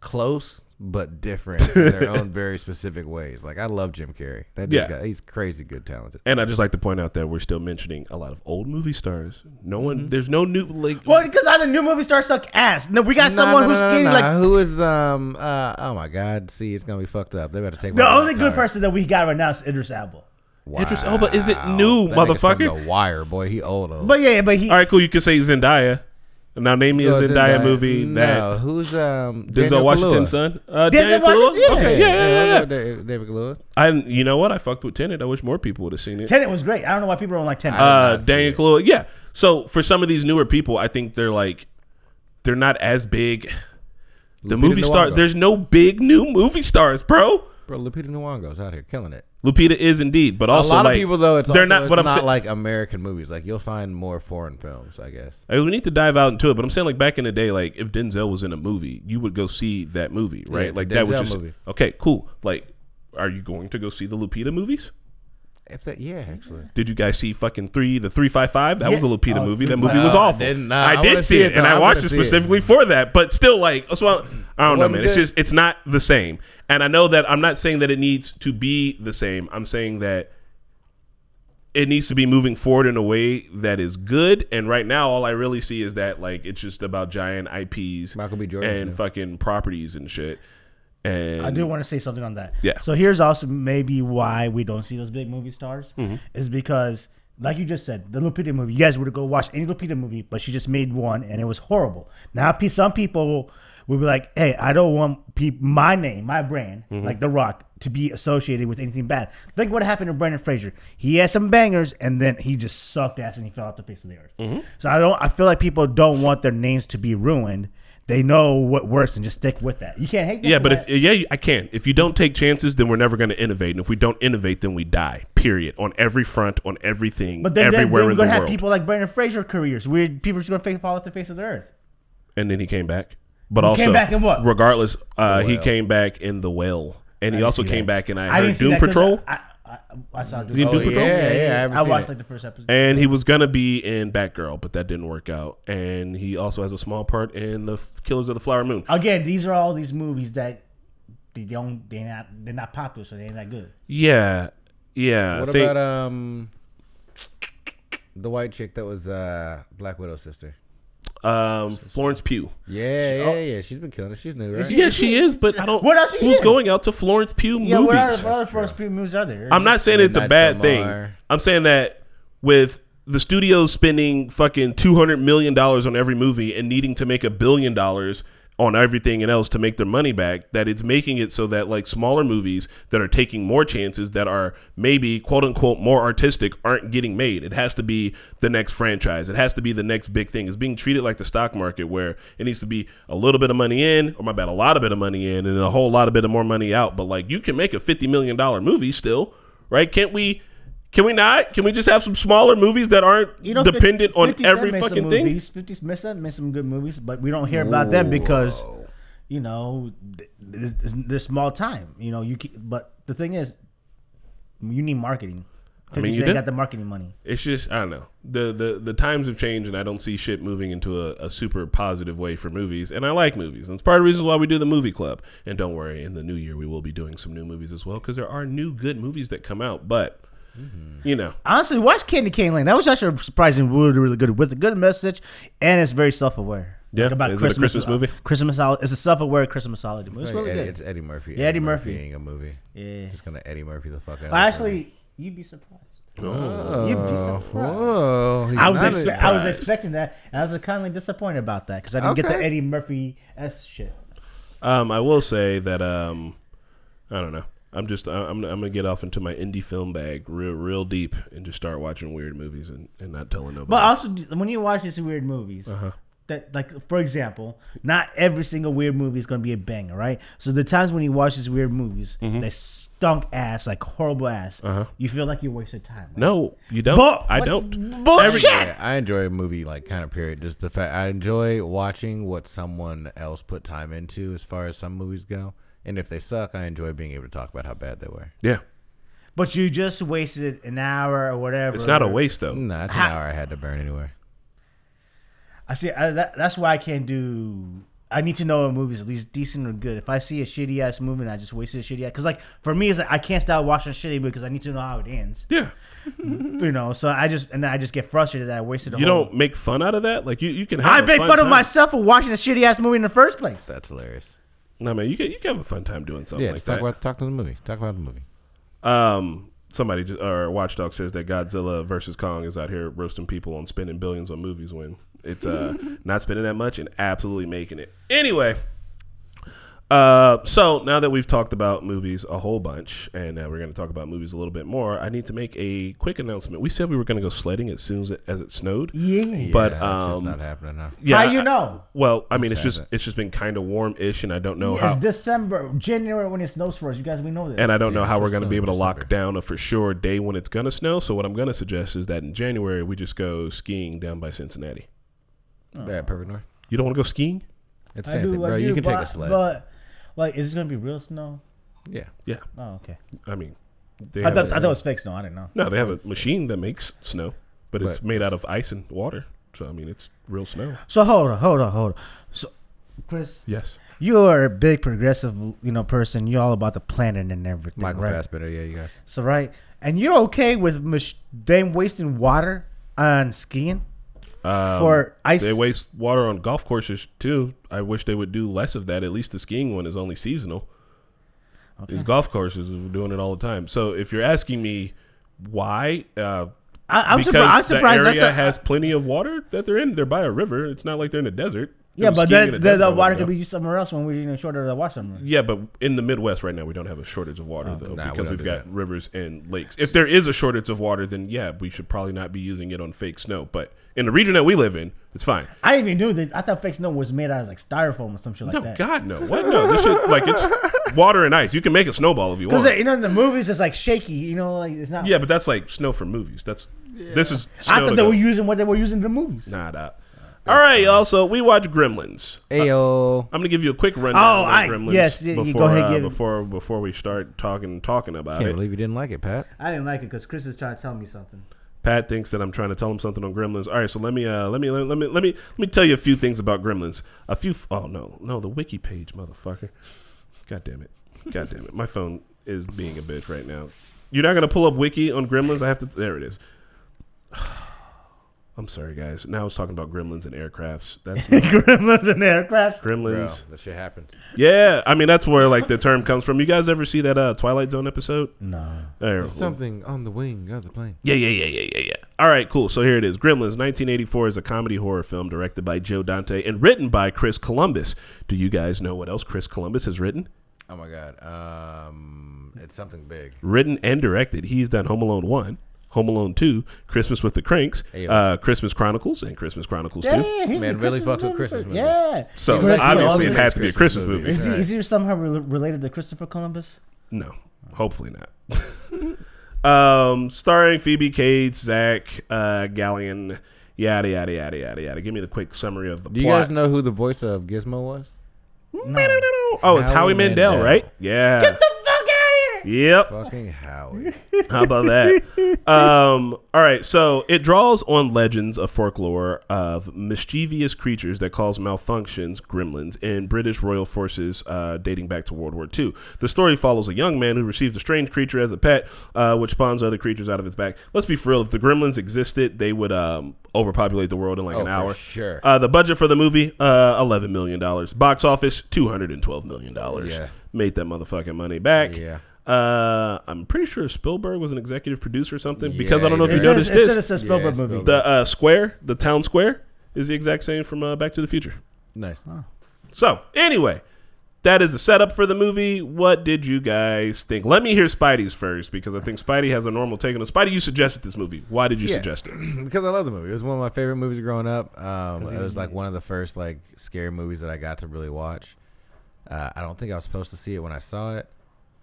close but different in their (laughs) own very specific ways. Like I love Jim Carrey. That Yeah. dude got, he's crazy good, talented. And I just like to point out that we're still mentioning a lot of old movie stars. No one, Mm-hmm. there's no new like. well, because other new movie stars suck ass. No, we got Nah, someone nah, who's nah, nah, skinny. nah. Like who is um uh oh my god, see it's gonna be fucked up. They better take the my only good car. person that we got right now is Idris Elba. Wow. Idris Elba isn't new, That nigga's from motherfucker. The Wire, boy, he old. old. But yeah, but he. All right, cool. You can say Zendaya. Now name me a Who is Zendaya Zendaya? movie no, that who's um Denzel Daniel Washington's Kaluuya? son. Uh, Denzel Daniel Kaluuya? Washington, yeah. Okay, yeah, yeah, yeah. yeah. David, David Kaluuya. I, you know what? I fucked with Tenet. I wish more people would have seen it. Tenet was great. I don't know why people don't like Tenet. uh, Daniel it. Kaluuya. Yeah. So for some of these newer people, I think they're like, they're not as big. The Lupita movie star. Nyong'o. There's no big new movie stars, bro. Bro, Lupita Nyong'o's out here killing it. Lupita is indeed, but also a lot like, of people though, it's they're also, not. it's What I'm not saying, like American movies. Like you'll find more foreign films, I guess. Like, we need to dive out into it, but I'm saying like back in the day, like if Denzel was in a movie, you would go see that movie, right? a like that was just movie. okay, cool. Like, are you going to go see the Lupita movies? If that, yeah, actually. Did you guys see fucking three the three five five? That was a Yeah. Lupita Oh, movie. That no, movie was I awful. didn't. Nah, I I did see it, and. I I watched it see it. specifically for that. But still, like, why I don't know, man. It's just it's not the same. And I know that I'm not saying that it needs to be the same. I'm saying that it needs to be moving forward in a way that is good. And right now, all I really see is that like it's just about giant IPs Michael B. Jordan's and fucking properties and shit. And I do want to say something on that. Yeah. So here's also maybe why we don't see those big movie stars Mm-hmm. is because, like you just said, the Lupita movie. You guys would go watch any Lupita movie, but she just made one and it was horrible. Now, some people will be like, "Hey, I don't want pe- my name, my brand, Mm-hmm. like The Rock, to be associated with anything bad." Think what happened to Brendan Fraser. He had some bangers, and then he just sucked ass and he fell off the face of the earth. Mm-hmm. So I don't. I feel like people don't want their names to be ruined. They know what works and just stick with that. You can't hate. them Yeah, but if yeah, I can. Not If you don't take chances, then we're never going to innovate, and if we don't innovate, then we die. Period. On every front, on everything, But then, then, everywhere then we're in the gonna have world. people like Brendan Fraser careers. Where people are just gonna fa- fall off the face of the earth. and then he came back. But He also, came back in what? Regardless, uh, he came back in the well, and he also came that. back in I, I heard Doom that 'cause Patrol, I, I, I saw Doom Seen Oh Doom yeah, Patrol? yeah, yeah. I, I seen watched it. like the first episode. and he was gonna be in Batgirl, but that didn't work out. And he also has a small part in the Killers of the Flower Moon. Again, these are all these movies that they don't they not they're not popular, so they ain't that good. Yeah, yeah. What I think- about um the white chick that was uh Black Widow's sister? Um, Florence Pugh? Yeah, yeah, yeah. She's been killing it. She's new, right? Yeah, she is, but I don't. What else she Who's in? going out to Florence Pugh Yeah, what other, movies? what other first few movies are there? I'm not saying it's a Midnight bad thing. Samar. I'm saying that with the studio spending fucking two hundred million dollars on every movie and needing to make a billion dollars on everything and else to make their money back, that it's making it so that like smaller movies that are taking more chances that are maybe quote unquote more artistic aren't getting made. It has to be the next franchise. It has to be the next big thing. It's being treated like the stock market where it needs to be a little bit of money in, or my bad, a lot of bit of money in and a whole lot of bit of more money out. But like you can make a fifty million dollar movie still, right? Can't we can we not? Can we just have some smaller movies that aren't You know, dependent 50 on 50 Cent every fucking thing? Movies. 50 Cent made some good movies, but we don't hear about them because you know, th- th- this, this small time. You know, you but the thing is, you need marketing. I mean, you did. got the marketing money. It's just I don't know. The the the times have changed, and I don't see shit moving into a, a super positive way for movies. And I like movies, and it's part of the reasons why we do the movie club. And don't worry, in the new year we will be doing some new movies as well because there are new good movies that come out. But you know, Honestly, watch Candy Cane Lane. That was actually a surprising, really, really good with a good message, and it's very self-aware. Yeah? Is it a Christmas movie? Christmas holiday. It's a self-aware Christmas holiday movie. It's really Eddie, good. it's Eddie Murphy. Yeah, Eddie Murphy. being a movie. Yeah. It's just gonna Eddie Murphy the fuck out. Well, it. actually, you'd be surprised. oh, you'd be surprised. whoa, I was not expe- a- I was expecting that, and I was kindly disappointed about that because I didn't get the Eddie Murphy s shit. um, I will say that um, I don't know. I'm just I- I'm I'm gonna get off into my indie film bag real real deep and just start watching weird movies and, and not telling nobody. But also, when you watch these weird movies, Uh-huh. that like for example, not every single weird movie is gonna be a banger, right? So the times when you watch these weird movies, they stunk ass, like horrible ass, Mm-hmm. Uh-huh. you feel like you wasted time. Right? no, you don't. Bu- I don't. Bullshit. Yeah, I enjoy a movie like kind of period. Just the fact I enjoy watching what someone else put time into as far as some movies go. And if they suck, I enjoy being able to talk about how bad they were. Yeah, But you just wasted an hour or whatever. it's not a waste though. No, that's an Ha- hour I had to burn anyway. I see. I, that, that's why I can't do. I need to know a movie's at least decent or good. If I see a shitty ass movie and I just wasted a shitty ass, because like for me, it's like I can't stop watching a shitty movie because I need to know how it ends. Yeah, (laughs) You know, so I just and then I just get frustrated that I wasted. A you whole, don't make fun out of that. Like you, you can. Have I a make fun, fun of time. myself for watching a shitty ass movie in the first place. That's hilarious. No man, you can you can have a fun time doing something Yeah, like just talk that. about talk to the movie. Talk about the movie. Um, somebody just, or Watchdog says that Godzilla versus Kong is out here roasting people on spending billions on movies when it's uh (laughs) not spending that much and absolutely making it. Anyway, uh, so now that we've talked about movies a whole bunch, and uh, we're going to talk about movies a little bit more, I need to make a quick announcement. We said we were going to go sledding as soon as it, as it snowed. Yeah. But, yeah, um, just not happening now. Yeah, how you I- know? Well, I mean, it's Just just it's just been kind of warm-ish, and I don't know it's how. December, January when it snows for us. You guys, we know this. and I don't know how we're going to be able in to lock down a for sure day when it's going to snow. So what I'm going to suggest is that in January we just go skiing down by Cincinnati. Yeah, Perfect North. You don't want to go skiing? It's I do, thing, I bro. do, you can but, take a sled. But like, is it gonna be real snow? yeah, Yeah, Oh, okay. I mean, they I have thought, a- I thought it was fake snow. I didn't know. no, they have a machine that makes snow, but it's But made out of ice and water. So I mean, it's real snow. So hold on, hold on, hold on. So, Chris, Yes. you are a big progressive, you know, person. You're all about the planet and everything, Michael right? Fassbender. Yeah, you guys. So right, and you're okay with mach- them wasting water on skiing Um, for ice? They waste water on golf courses too. I wish they would do less of that. At least the skiing one is only seasonal. These golf courses are doing it all the time. So if you're asking me why, uh, I, I'm because surprised. I'm the surprised. area That's a, has plenty of water that they're in. They're by a river. It's not like they're in a desert. yeah, but skiing in then the, desert the water could be used somewhere else when we're you know shorter to watch somewhere. Yeah, but in the Midwest right now, we don't have a shortage of water though, nah, because don't we've got that. rivers and lakes. If there is a shortage of water, then yeah, we should probably not be using it on fake snow. But in the region that we live in, it's fine. I didn't even knew that. I thought fake snow was made out of like styrofoam or some shit like No, that. God, no. What? No, this shit like it's water and ice. You can make a snowball if you want. Because want. you know in the movies it's like shaky. You know, like it's not. Yeah, but that's like snow from movies. That's this is. Snow I to thought they go- were using what they were using in the movies. Nah, nah. All right, y'all. So we watch Gremlins. Ayo. I'm gonna give you a quick rundown Oh, of I- Gremlins yes, you- before you go ahead, uh, give it. before before we start talking talking about Can't it. believe you didn't like it, Pat. I didn't like it because Chris is trying to tell me something. Pat thinks that I'm trying to tell him something on Gremlins. All right, so let me uh, let me let me let me let me tell you a few things about Gremlins. A few. Oh no, no, the wiki page, motherfucker. God damn it. God damn it. My phone is being a bitch right now. You're not gonna pull up wiki on Gremlins. I have to. There it is. I'm sorry, guys. Now I was talking about Gremlins and aircrafts. (laughs) That's not Gremlins and aircraft. Bro, Gremlins. that shit happens. Yeah, I mean that's where like the term comes from. You guys ever see that uh, Twilight Zone episode? No. There, There's something on the wing of the plane. Yeah, yeah, yeah, yeah, yeah, yeah. All right, cool. So here it is. Gremlins, 1984, is a comedy horror film directed by Joe Dante and written by Chris Columbus. Do you guys know what else Chris Columbus has written? Oh my god. Um, it's something big. Written and directed. He's done Home Alone 1, Home Alone 2, Christmas with the Cranks, uh, Christmas Chronicles, and Christmas Chronicles 2. Man really Christmas fucks with Christmas per- movies. Yeah. So Chris obviously Columbus- it has to be a Christmas Christmas movie. movies. Is he, is he somehow re- related to Christopher Columbus? No, hopefully not. (laughs) um, starring Phoebe Cates, Zach uh, Galligan, yada yada yada yada yada. Give me the quick summary of the plot. Do you plot. guys know who the voice of Gizmo was? No. Oh, it's Howie, Howie Mandel, Mandel. right? Yeah. Get the fuck out of here. Yep. Fucking Howie. (laughs) How about that? um, all right, so it draws on legends of folklore of mischievous creatures that cause malfunctions, gremlins, in British royal forces uh, dating back to World War II. The story follows a young man who receives a strange creature as a pet, uh, which spawns other creatures out of its back. Let's be real, if the gremlins existed, they would um, overpopulate the world in like Oh, an for hour. sure. Uh, the budget for the movie, uh, $11 million. Box office, $212 million. Yeah. Made that motherfucking money back. Yeah. Uh, I'm pretty sure Spielberg was an executive producer or something Yeah, because I don't know if you It says, noticed it says this. it's a Spielberg Yeah, movie. Spielberg. The uh, square, the town square, is the exact same from uh, Back to the Future. Nice. So anyway, that is the setup for the movie. What did you guys think? Let me hear Spidey's first because I think Spidey has a normal take on it. Spidey, you suggested this movie. Why did you Yeah. suggest it? (clears throat) because I love the movie. It was one of my favorite movies growing up. Um, it was like one of the first like scary movies that I got to really watch. Uh, I don't think I was supposed to see it when I saw it.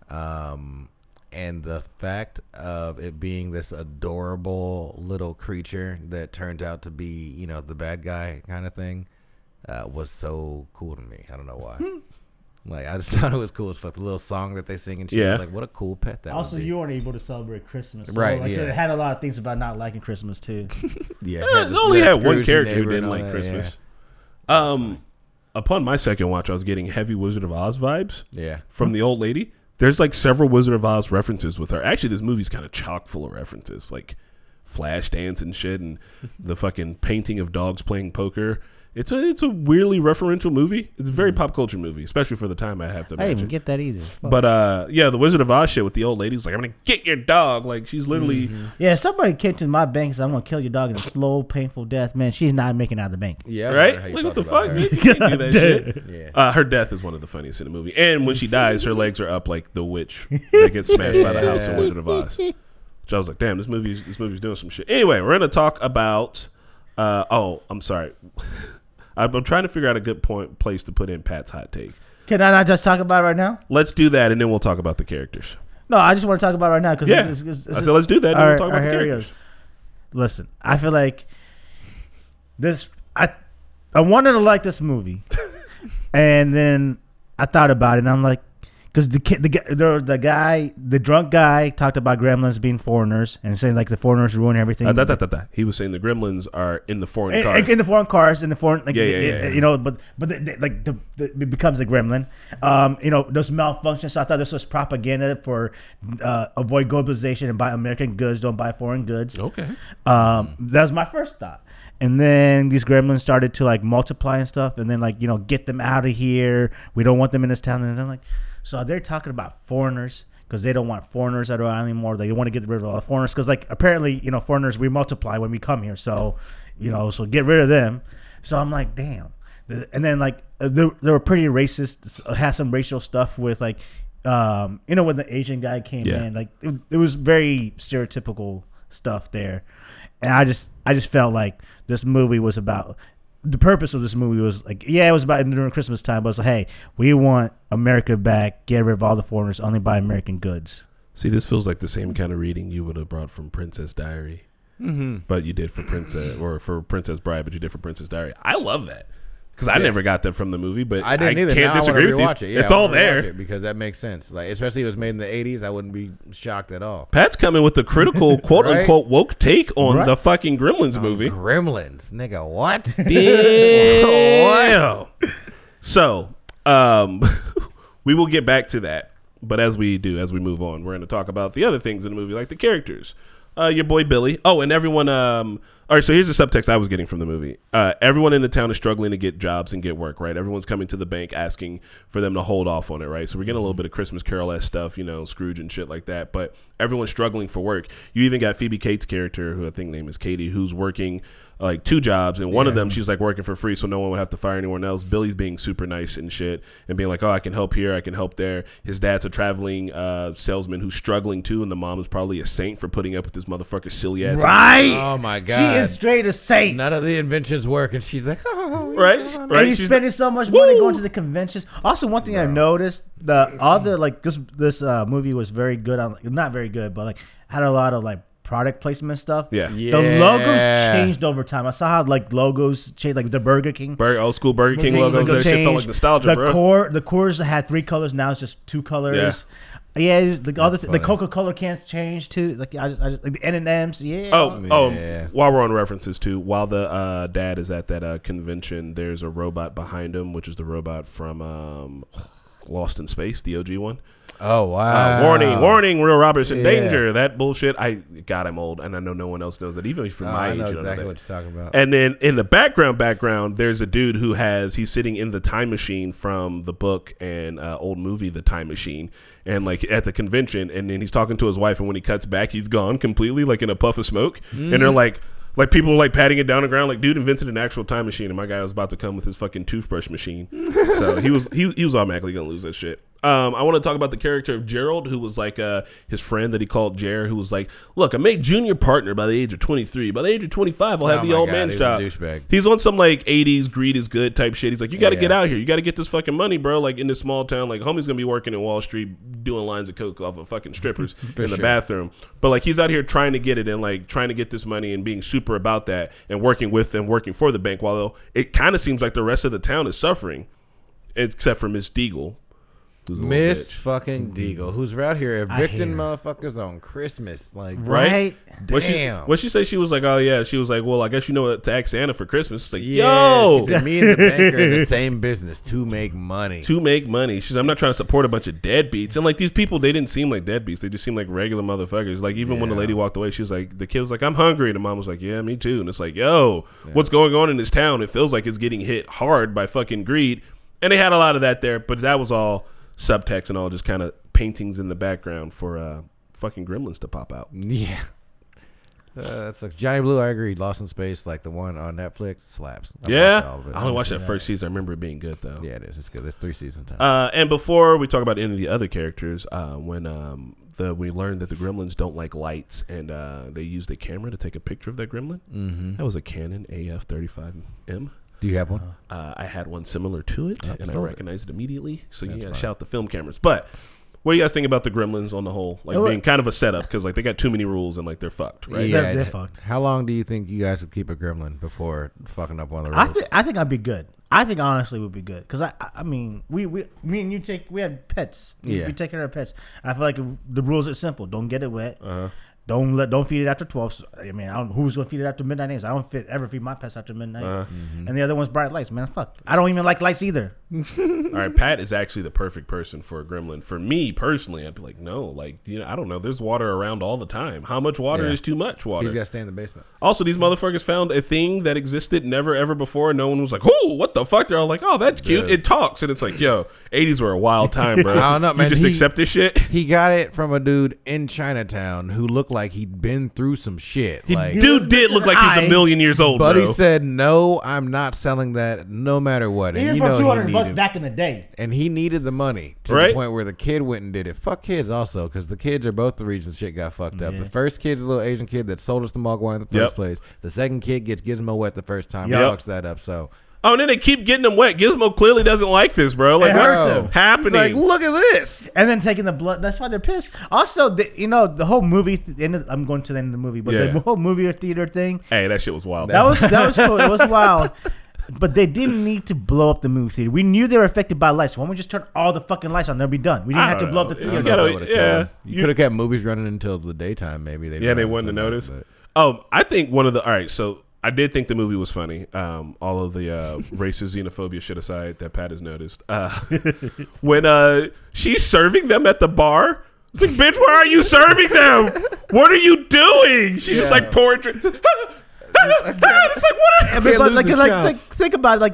Um, and the fact of it being this adorable little creature that turns out to be, you know, the bad guy kind of thing, uh, was so cool to me. I don't know why. like I just (laughs) thought it was cool as fuck. The little song that they sing and shit. I Yeah. was like, what a cool pet that. Also, would be. you weren't able to celebrate Christmas, so, Right, Like, yeah. It had a lot of things about not liking Christmas too. (laughs) yeah, Eh, had they this- only that had one character who didn't like that, Christmas. Um, upon my second watch, I was getting heavy Wizard of Oz vibes. Yeah. yeah. from the old lady. There's like several Wizard of Oz references with her. Actually, this movie's kind of chock full of references, like flash dance and shit, and (laughs) the fucking painting of dogs playing poker. It's a it's a weirdly referential movie. It's a very pop culture movie, especially for the time. I have to I didn't even get that either. Fuck. But uh, yeah, the Wizard of Oz shit with the old lady was like, "I'm gonna get your dog." Like she's literally yeah, if somebody came to my bank and said, "I'm gonna kill your dog in a slow, painful death," man, she's not making it out of the bank. Yeah, I was right. wondering how you Like what the felt fuck? about Man? her. You (laughs) can't do that shit. Yeah. Uh, her death is one of the funniest in the movie, and when she dies, her legs are up like the witch that gets smashed by the house in Yeah. Wizard of Oz. Which I was like, damn, this movie's this movie's doing some shit. Anyway, we're gonna talk about. Uh, oh, I'm sorry. (laughs) I'm, I'm trying to figure out a good point place to put in Pat's hot take. Can I not just talk about it right now? Let's do that, and then we'll talk about the characters. No, I just want to talk about it right now because Yeah, it's, it's, it's, I said let's do that, and then All we'll talk about the right, we characters. Listen, I feel like this. I I wanted to like this movie, (laughs) and then I thought about it, and I'm like, because the kid, the guy- the, the guy, the drunk guy, talked about gremlins being foreigners and saying like the foreigners ruin everything. Uh, da, da, da, da. He was saying the Gremlins are in the foreign in, cars. in the foreign cars, in the foreign, like, Yeah, yeah, yeah, yeah. you know, but but the, the, like the, the it becomes a gremlin. Um, you know, those malfunctions. So I thought this was propaganda for uh, avoid globalization and buy American goods, don't buy foreign goods. okay. Um, that was my first thought. And then these gremlins started to like multiply and stuff, and then like you know get them out of here. We don't want them in this town. And then like, so they're talking about foreigners because they don't want foreigners at all anymore. They want to get rid of all the foreigners because like apparently you know foreigners we multiply when we come here. So you know so get rid of them. So I'm like damn. And then like uh, they, they were pretty racist. Had some racial stuff with like, um, you know when the Asian guy came Yeah. in, like it, it was very stereotypical stuff there and I just I just felt like this movie was about the purpose of this movie was like yeah it was about during Christmas time but it's like hey we want America back get rid of all the foreigners only buy American goods See, this feels like the same kind of reading you would have brought from Princess Diary. Mm-hmm. But you did for Princess or for Princess Bride, but you did for Princess Diary. I love that because I never got that from the movie, but I didn't either. can't now disagree with you. it. Yeah, it's I all there. it because that makes sense. Like especially if it was made in the '80s, I wouldn't be shocked at all. Pat's coming with the critical (laughs) quote Right? unquote woke take on Right. the fucking Gremlins movie. Gremlins, nigga, what? (laughs) Damn. So, um, (laughs) we will get back to that. But as we do, as we move on, we're going to talk about the other things in the movie, like the characters. Uh, your boy Billy. Oh, and everyone. Um, all right, so here's the subtext I was getting from the movie. Uh, everyone in the town is struggling to get jobs and get work, right? Everyone's coming to the bank asking for them to hold off on it, right? So we're getting a little bit of Christmas Carol esque stuff, you know, Scrooge and shit like that. But everyone's struggling for work. You even got Phoebe Cates' character, who I think name is Katie, who's working like two jobs, and one of them she's like working for free, so no one would have to fire anyone else. Billy's being super nice and shit, and being like, "Oh, I can help here, I can help there." His dad's a traveling uh, salesman who's struggling too, and the mom is probably a saint for putting up with this motherfucker silly ass. right oh my god, she is straight a saint None of the inventions work, and she's like, (laughs) oh, Right, and right. he's She's spending so much money Woo! going to the conventions. Also, one thing I noticed the all the like this this uh, movie was very good on not very good, but like had a lot of like product placement stuff. Yeah. yeah. The logos changed over time. I saw how like logos changed, like the Burger King. Burger, old school Burger King Logo logos. That shit felt like nostalgia, the bro. core, the cores had three colors. Now it's just two colors. Yeah, it's the other th- the. Coca Cola cans changed too. Like I just, I just like the N and M's. Yeah. Oh, oh! Yeah. While we're on references too, while the uh, dad is at that uh, convention, there's a robot behind him, which is the robot from um, (sighs) Lost in Space, the OG one. Oh wow! Uh, warning, warning, Real Roberts in Yeah. danger. That bullshit. I God, I'm old, and I know no one else knows that. Even if you're Oh, my I age, know you don't know exactly what you're talking about. And then in the background, background, there's a dude who has he's sitting in the time machine from the book and uh, old movie, The Time Machine, and like at the convention, and then he's talking to his wife, and when he cuts back, he's gone completely, like in a puff of smoke, and they're like. Like people were like patting it down the ground, like dude invented an actual time machine, and my guy was about to come with his fucking toothbrush machine, (laughs) so he was he, he was automatically gonna lose that shit. Um, I want to talk about the character of Gerald, who was like uh, his friend that he called Jer, who was like, "Look, I made junior partner by the age of 23. By the age of 25, I'll have Oh the old God, man's he was a job." He's on some like 80s greed is good type shit. He's like, "You got to Yeah. get out here. You got to get this fucking money, bro. Like in this small town, like homie's gonna be working in Wall Street doing lines of coke off of fucking strippers (laughs) in the bathroom. But like he's out here trying to get it and like trying to get this money and being super about that and working with and working for the bank. While it kind of seems like the rest of the town is suffering, except for Miss Deagle, who's a Miss fucking Deagle, who's out here evicting motherfuckers on Christmas. Like, Right? Right. What she, Damn. what she say? She was like, "Oh yeah." She was like, "Well, I guess you know what to ask Santa for Christmas." It's like, yeah, "Yo, she said, me and the (laughs) banker in the same business to make money. to make money. She's I'm not trying to support a bunch of deadbeats. And like these people, they didn't seem like deadbeats. They just seemed like regular motherfuckers. Like even when the lady walked away, she was like, the kid was like, I'm hungry. And the mom was like, Yeah, me too. And it's like, yo, what's going on in this town? It feels like it's getting hit hard by fucking greed. And they had a lot of that there, but that was all subtext and all just kind of paintings in the background for uh fucking gremlins to pop out. (laughs) Yeah. Uh, that's like Johnny Blue. I agree. Lost in Space, like the one on Netflix, slaps. I yeah. watched. I only watched that seen first season. I remember it being good though. Yeah, it is. It's good. It's three season time. Uh, and before we talk about any of the other characters, uh, when um, the we learned that the gremlins don't like lights, and uh, they used a camera to take a picture of that gremlin. mm-hmm. That was a Canon AF35M. Do you have one? Uh, I had one similar to it, Oh, and I recognized it immediately. So That's yeah, fine. shout out the film cameras. But what do you guys think about the gremlins on the whole? Like being kind of a setup because like they got too many rules and like they're fucked, right? They're- they're fucked. How long do you think you guys would keep a gremlin before fucking up one of the I rules? think I think I'd be good. I think honestly would be good because I I- I mean we, we me and you take we had pets. We- Yeah. we take care of pets. I feel like the rules are simple. Don't get it wet. Uh-huh. Don't let don't feed it after twelve. So, I mean I don't who's gonna feed it after midnight. Anyways? I don't fit, ever feed my pets after midnight. Uh-huh. And the other one's bright lights. Man, fuck. I don't even like lights either. (laughs) All right, Pat is actually the perfect person for a gremlin. For me personally, I'd be like, no, like you know, I don't know. There's water around all the time. How much water Yeah. is too much water? He's got to stay in the basement. Also, these motherfuckers found a thing that existed never ever before. No one was like, "Oh, what the fuck?" They're all like, "Oh, that's cute. Yeah. It talks." And it's like, "Yo, '80s were a wild time, bro. (laughs) I don't know, man. You just He- accept this shit." He got it from a dude in Chinatown who looked like he'd been through some shit. like, Dude did look like he's a million years old, but bro. he said, "No, I'm not selling that, no matter what." And Even you for know two he hundred bucks needed, back in the day. and he needed the money to Right. the point where the kid went and did it. Fuck kids also, because the kids are both the reason shit got fucked up. Yeah. The first kid's a little Asian kid that sold us the Mogwai in the first Yep. place. The second kid gets Gizmo wet the first time. Yep. He fucks that up. So oh, and then they keep getting him wet. Gizmo clearly doesn't like this, bro. Like, It what's hurts him. He's happening? like, look at this. And then taking the blood. That's why they're pissed. Also, the, you know, the whole movie. th- end of- I'm going to the end of the movie, but Yeah. the (laughs) whole movie or theater thing. hey, that shit was wild. That was that was (laughs) cool. It was wild. But they didn't need to blow up the movie theater. We knew they were affected by lights. Why don't we just turn all the fucking lights on? They'll be done. We didn't I have to don't blow up the You I theater. don't know gotta- would've yeah. him. You, You- could have kept movies running until the daytime. Maybe they yeah, they wouldn't have noticed. But Oh, I think one of the all right. So I did think the movie was funny. Um, all of the uh, (laughs) racist xenophobia shit aside, that Pat has noticed. Uh, (laughs) when uh, she's serving them at the bar, it's like, bitch, why are you serving them? What are you doing? She's just like pouring drink. (laughs) it's like what? Are, Yeah, but, Can't but lose like, like, think, think about it, like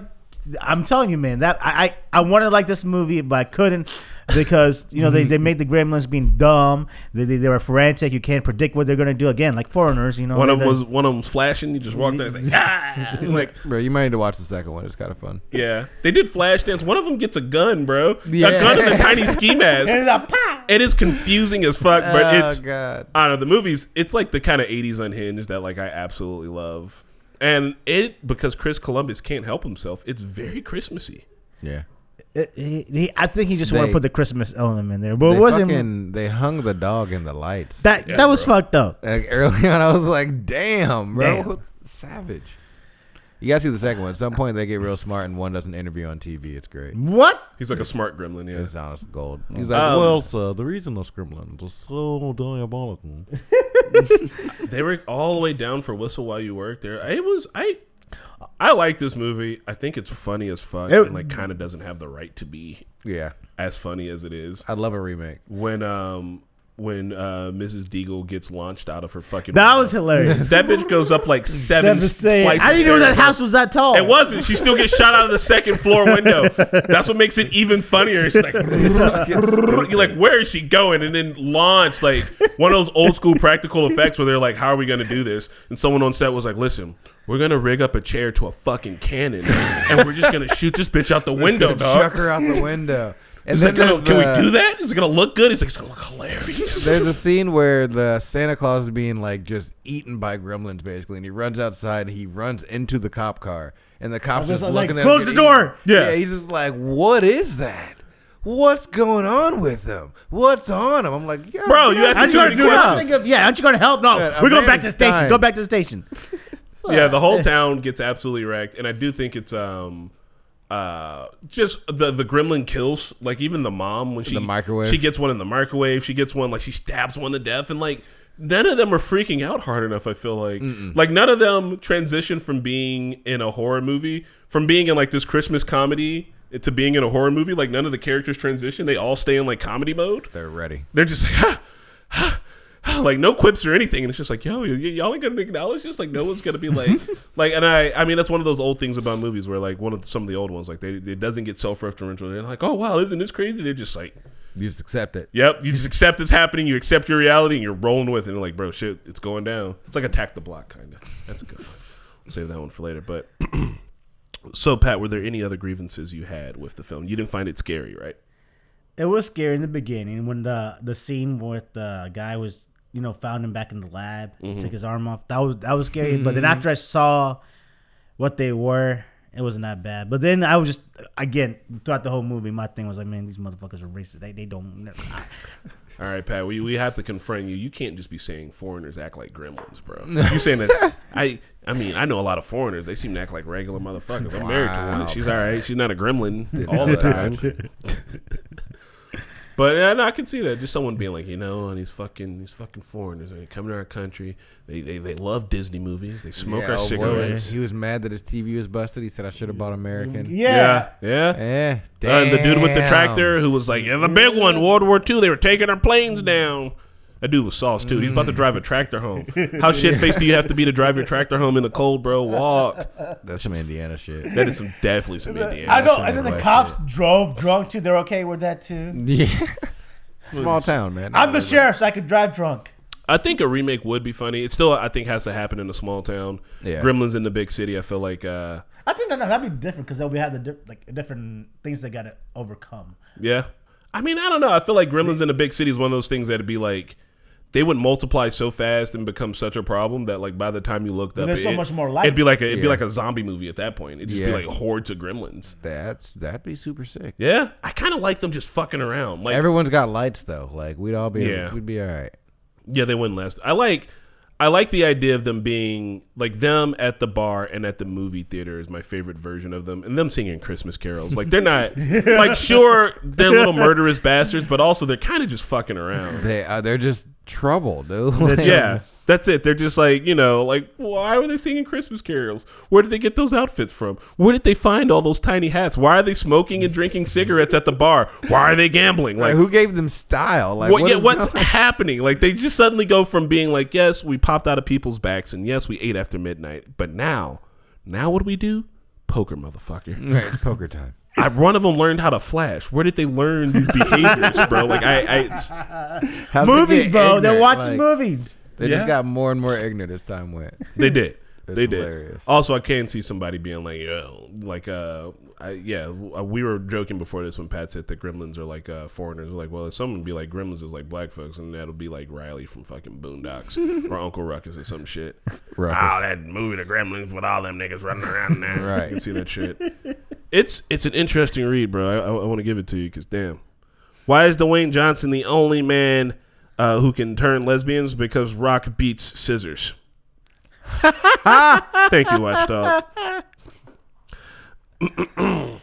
I'm telling you, man. That I I, I wanted to like this movie, but I couldn't because you know they, they made the Gremlins being dumb. They, they they were frantic. You can't predict what they're gonna do again, like foreigners. You know, one of them was one of them was flashing. You just walked in. It's like, (laughs) ah! like bro, you might need to watch the second one. It's kind of fun. yeah, they did flash dance. One of them gets a gun, bro. Yeah. A gun and a tiny (laughs) ski mask. And it's like, "Pow!" It is confusing as fuck, but oh it's god. I don't know. The movies, it's like the kind of 80s unhinged that like I absolutely love. And it because Chris Columbus can't help himself, it's very Christmassy. Yeah. It- he, he, I think he just wanted They- to put the Christmas element in there, but it wasn't fucking, they hung the dog in the lights. that. Yeah, that was bro. fucked up. like early (laughs) on, I was like, "Damn, bro, Damn. savage." You gotta see the second one. At some point, they get real smart, and one does an interview on TV. It's great. What? He's like a smart gremlin. Yeah. It's honest gold. He's like, Um, "Well, sir, the reason those gremlins are so diabolical." (laughs) They were all the way down for whistle while you work there. It was I. I like this movie. I think it's funny as fuck, It- and like kind of doesn't have the right to be Yeah, as funny as it is. I'd love a remake. When um when uh Mrs. Deagle gets launched out of her fucking That window. was hilarious. (laughs) that bitch goes up like seven Seven stairs. flights. I didn't know that house was that tall. It wasn't. She still gets shot out of the second floor window. That's what makes it even funnier. She's like, (laughs) you're like, where is she going? And then launch like one of those old school practical effects where they're like, how are we gonna do this? And someone on set was like, listen, we're gonna rig up a chair to a fucking cannon, and we're just gonna shoot this bitch out the window, Gonna Chuck her out the window. (laughs) And It's then like, gonna- there's can the- we do that? Is it gonna look good? He's like, it's gonna look hilarious. There's a (laughs) scene where the Santa Claus is being like just eaten by gremlins, basically, and he runs outside. and He runs into the cop car, and the cops was just like, looking at "Close him. the get door!" eaten. Yeah. yeah, he's just like, "What is that? What's going on with him? What's on him?" I'm like, Yo, Bro, get you out asked of me Aren't you gonna do get out. questions. nothing? Yeah, aren't you gonna help? No, Yeah, a we're going back to the is station. dying. Go back to the station. (laughs) yeah, the whole town gets absolutely wrecked, and I do think it's um uh just the the gremlin kills like even the mom when she The microwave? she gets one in the microwave she gets one like she stabs one to death and like none of them are freaking out hard enough i feel like. Like none of them transition from being in a horror movie from being in like this christmas comedy to being in a horror movie like none of the characters transition they all stay in like comedy mode. They're ready. they're just like, ha, ha, (laughs) like no quips or anything, and it's just like, yo, y- y- y'all ain't gonna acknowledge this. Like no one's gonna be like, (laughs) like, and I, I mean, that's one of those old things about movies where like one of some of the old ones, like they, it doesn't get self-referential. They're like, oh wow, isn't this crazy? They're just like, You just accept it. yep, you just accept it's happening, you accept your reality, and you're rolling with it. And like, bro, shit, it's going down. It's like attack the block, kind of. That's a good one. We'll save that one for later, but. (clears throat) So Pat, were there any other grievances you had with the film? You didn't find it scary, right? It was scary in the beginning when the the scene with the guy was you know found him back in the lab, Mm-hmm. took his arm off. That was that was scary. But then after I saw what they were, it wasn't that bad. But then I was just again throughout the whole movie, my thing was like, man, these motherfuckers are racist. They they don't. (laughs) All right, Pat. We, we have to confront you. You can't just be saying foreigners act like gremlins, bro. (laughs) You saying that? I I mean I know a lot of foreigners. They seem to act like regular motherfuckers. I'm married to one. Wow. She's all right. She's not a gremlin (laughs) all the time. But uh, no, I can see that. Just someone being like, you know, and these fucking these fucking foreigners, they come to our country. They they, they love Disney movies. They smoke Yeah, our oh, boy, cigarettes. He was mad that his TV was busted. He said, "I should have bought American." Yeah, yeah. Eh, Uh, and the dude with the tractor who was like, yeah, the big one, World War II, they were taking our planes down. That dude was sauce too. He's about to drive a tractor home. How shit faced do you have to be to drive your tractor home in the cold, bro? Walk. That's some Indiana shit. That is some definitely some Indiana. Shit. I know. And then the like cops that. drove drunk too. They're okay with that too. Yeah. Small town, man. I'm the sheriff, so I could drive drunk. I think a remake would be funny. It still, I think, has to happen in a small town. Yeah. Gremlins in the big city. I feel like, uh, I think that that'd be different because they'll be have the di- like different things they got to overcome. yeah. I mean, I don't know. I feel like Gremlins in the big city is one of those things that'd be like, they would multiply so fast and become such a problem that like by the time you looked up, there's so it- much more life. It'd be like a, it'd be like a zombie movie at that point. It'd just be like hordes of gremlins. That's that'd be super sick. Yeah, I kind of like them just fucking around. Like, Everyone's got lights though. Like we'd all be. Yeah. We'd be all right. yeah, they wouldn't last. I like, I like the idea of them being like them at the bar and at the movie theater is my favorite version of them, and them singing Christmas carols. Like they're not (laughs) like sure they're little murderous bastards, but also they're kind of just fucking around. They uh, they're just trouble, dude. (laughs) Like, Yeah. That's it. They're just like, you know, like, why were they singing Christmas carols? Where did they get those outfits from? Where did they find all those tiny hats? Why are they smoking and drinking cigarettes at the bar? Why are they gambling? Like, Like, who gave them style? Like what, what yeah, what's going- happening? Like, they just suddenly go from being like, yes, we popped out of people's backs, and yes, we ate after midnight, but now, now what do we do? Poker, motherfucker. Right, it's poker time. I, one of them learned how to flash. Where did they learn these behaviors, bro? Like, I, I it's, How'd they movies, get bro. They're ignorant? watching Like, movies. They Yeah. just got more and more ignorant as time went. They did. (laughs) It's they did. hilarious. Also, I can see somebody being like, "Yo, like, uh, I, yeah." uh, We were joking before this when Pat said that Gremlins are like uh, foreigners. We're like, well, if someone would be like Gremlins is like black folks, and that'll be like Riley from fucking Boondocks (laughs) or Uncle Ruckus or some shit. (laughs) Ruckus. Oh, that movie, The Gremlins, with all them niggas running around there. (laughs) Right. You can see that shit. It's it's an interesting read, bro. I, I, I want to give it to you because damn, why is Dwayne Johnson the only man uh, who can turn lesbians? Because Rock beats scissors. Thank you, Watchdog. (clears throat)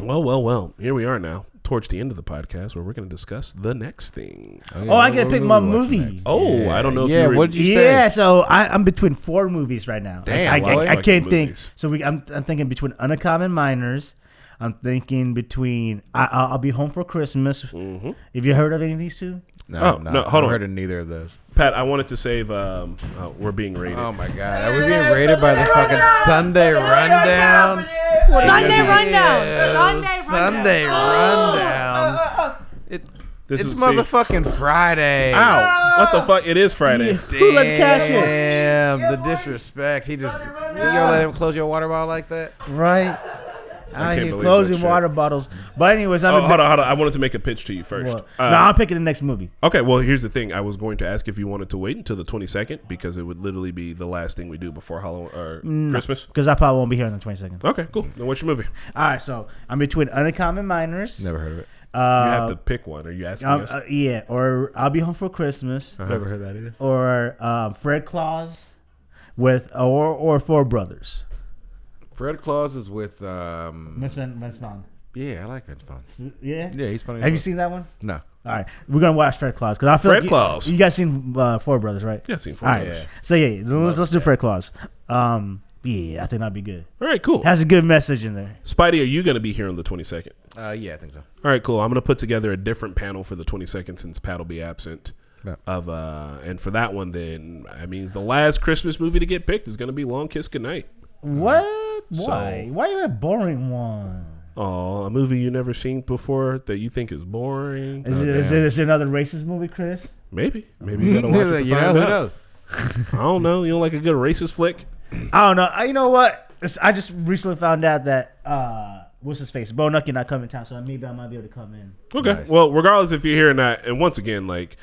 well, well, well. Here we are now, towards the end of the podcast, where we're going to discuss the next thing. yeah, Oh, I what- gotta pick my movie. next? Oh, I don't know if yeah, you were- what did you yeah, say? so I, I'm between four movies right now. Damn, I, boy. I, I Fucking can't think. movies. So we, I'm, I'm thinking between Uncommon Minors. I'm thinking between I, I'll I'll be home for Christmas. Mhm. Have you heard of any of these two? No, Oh, no, no, hold I've on. heard of neither of those. Pat, I wanted to save. Um, oh, we're being raided. Oh my god, are we being raided by the fucking Sunday rundown? Sunday Yeah, rundown. Sunday Sunday rundown. Oh. (laughs) It, This it's is- see- motherfucking Friday. Ow! What the fuck? It is Friday. (laughs) Who let the cash in? Damn, the disrespect. He just you gonna let him close your water bottle like that? Right. I can't believe closing that shit. water bottles. But anyways, I'm Oh, hold on, hold on. I wanted to make a pitch to you first. Uh, no, I'm picking the next movie. Okay, well, here's the thing. I was going to ask if you wanted to wait until the 22nd because it would literally be the last thing we do before Halloween or Christmas. Because I probably won't be here on the 22nd. Okay, cool. Then what's your movie? All right, so I'm between Uncommon Minors. Never heard of it. You Uh, have to pick one. Are you asking um, us? uh, yeah, or I'll be home for Christmas, Never heard that either. or um, Fred Claus, with or or Four Brothers. Fred Claus is with um. Vince Vaughn- Vince Vaughn. Yeah, I like Vince Vaughn. Yeah. Yeah, he's funny. as Have you fuck. seen that one? No. All right, we're gonna watch Fred Claus because I feel Fred like you- Claus. You, guys seen uh, Four Brothers, right? yeah, seen four. All right. All Yeah. So yeah, let's, let's do Fred Claus. Um, yeah, I think that'd be good. All right, cool. Has a good message in there. Spidey, are you going to be here on the 22nd? Uh, yeah, I think so. All right, cool. I'm going to put together a different panel for the 22nd since Pat will be absent. Yeah. Of uh, and for that one, then I means the last Christmas movie to get picked is going to be Long Kiss Goodnight. What? So- Why? Why you a boring one? Oh, a movie you never seen before that you think is boring? Is, it, is, it, is it another racist movie, Chris? Maybe, maybe you gotta (laughs) watch it. To you know, find who out. knows? (laughs) I don't know. You don't like a good racist flick? I don't know. I- You know what? It's- I just recently found out that uh, what's his face, Bo Nucky not coming to town, so maybe I might be able to come in. Okay. Nice. Well, regardless if you're here or not, and once again, like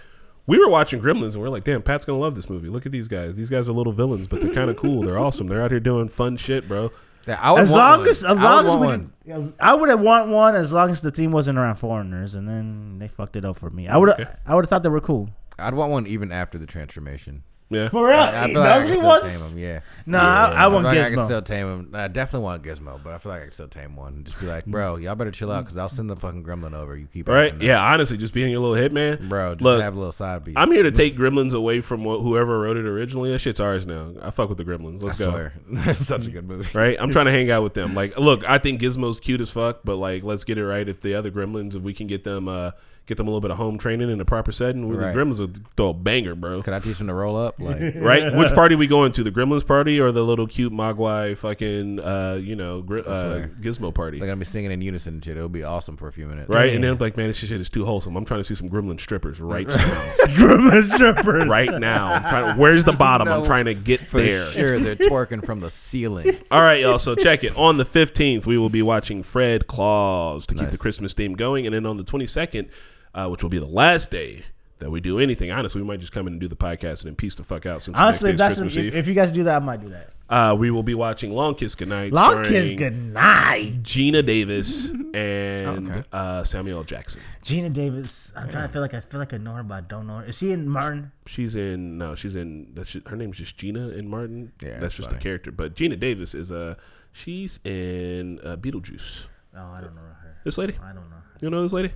we were watching Gremlins, and we're like, damn, Pat's gonna love this movie. Look at these guys. These guys are little villains, but they're kind of cool. They're awesome. They're out here doing fun shit, bro. Yeah, I would As want long one. as, as I would long as want we, one. can- I would have want one as long as the team wasn't around foreigners, and then they fucked it up for me. I would have, Okay. I would have thought they were cool. I'd want one even after the transformation. Yeah. For real, I, I feel like I those can he still tame him. Yeah. Nah, I, I I want feel like I can Gizmo. still tame him. I definitely want Gizmo, but I feel like I can still tame one. and Just be like, bro, y'all better chill out because I'll send the fucking gremlin over. You keep it. Right? acting up. Yeah. Honestly, just being your little hitman, bro. Just Look, have a little side beat. I'm here to take Gremlins away from wh- whoever wrote it originally. That shit's ours now. I fuck with the Gremlins. Let's go. swear, (laughs) such a good movie. Right? I'm trying to hang out with them. Like, look, I think Gizmo's cute as fuck, but like, let's get it right. If the other Gremlins, if we can get them, uh, get them a little bit of home training in a proper setting, we Right. the Gremlins will throw a banger, bro. Could I teach him to roll up? (laughs) Like, right? Which party we going to? The Gremlins party or the little cute Mogwai fucking uh, you know, gri- uh. Gizmo party? they're gonna be singing in unison and shit. It'll be awesome for a few minutes. right? And then I'm like, man, this shit is too wholesome. I'm trying to see some Gremlin strippers (laughs) right now. (laughs) Gremlin strippers. right now. I'm trying where's the bottom? I'm trying to get For there. sure, they're twerking from the ceiling. All right, y'all. So check it. On the 15th, we will be watching Fred Claus to keep the Christmas theme going. And then on the 22nd, uh, which will be the last day that we do anything, honestly, we might just come in and do the podcast and then peace the fuck out since Honestly, if the next that's day is Christmas if, Eve. if you guys do that, I might do that. uh, we will be watching Long Kiss Goodnight. Long kiss, Goodnight. Geena Davis (laughs) and Okay. uh, Samuel L. Jackson. Geena Davis. I'm trying to feel like I feel like I know her, but I don't know her. Is she in Martin? She's in no, she's in that's just, her name's just Gina in Martin. Yeah, that's that's just funny. the character. But Geena Davis is uh she's in uh, Beetlejuice. No, I don't know her. This lady, I don't know. Her. you know this lady,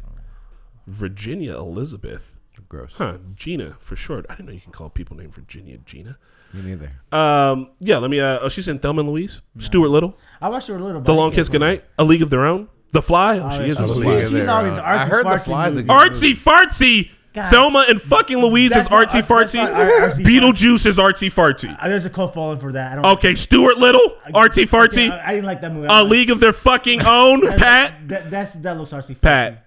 Virginia Elizabeth. Gross. Huh, Gina for short. I didn't know you can call people named Virginia Gina. Me neither. Um, yeah, let me. Uh, oh, she's in Thelma and Louise. Stuart Little, I watched her a little. The Long Kiss. Goodnight, A League of Their Own, The Fly. Oh, Oh, she is in she's The a Fly. league. She's always I artsy heard the fartsy flies. movie. Artsy fartsy. God. Thelma and fucking Louise is That's not- artsy not fartsy. ar- artsy Beetlejuice is artsy fartsy. Uh, There's a cult following for that. I don't. Okay, Stuart Little, artsy fartsy. I, I didn't like that movie. A League of Their fucking Own, That- Pat. That, that's that looks artsy. Pat,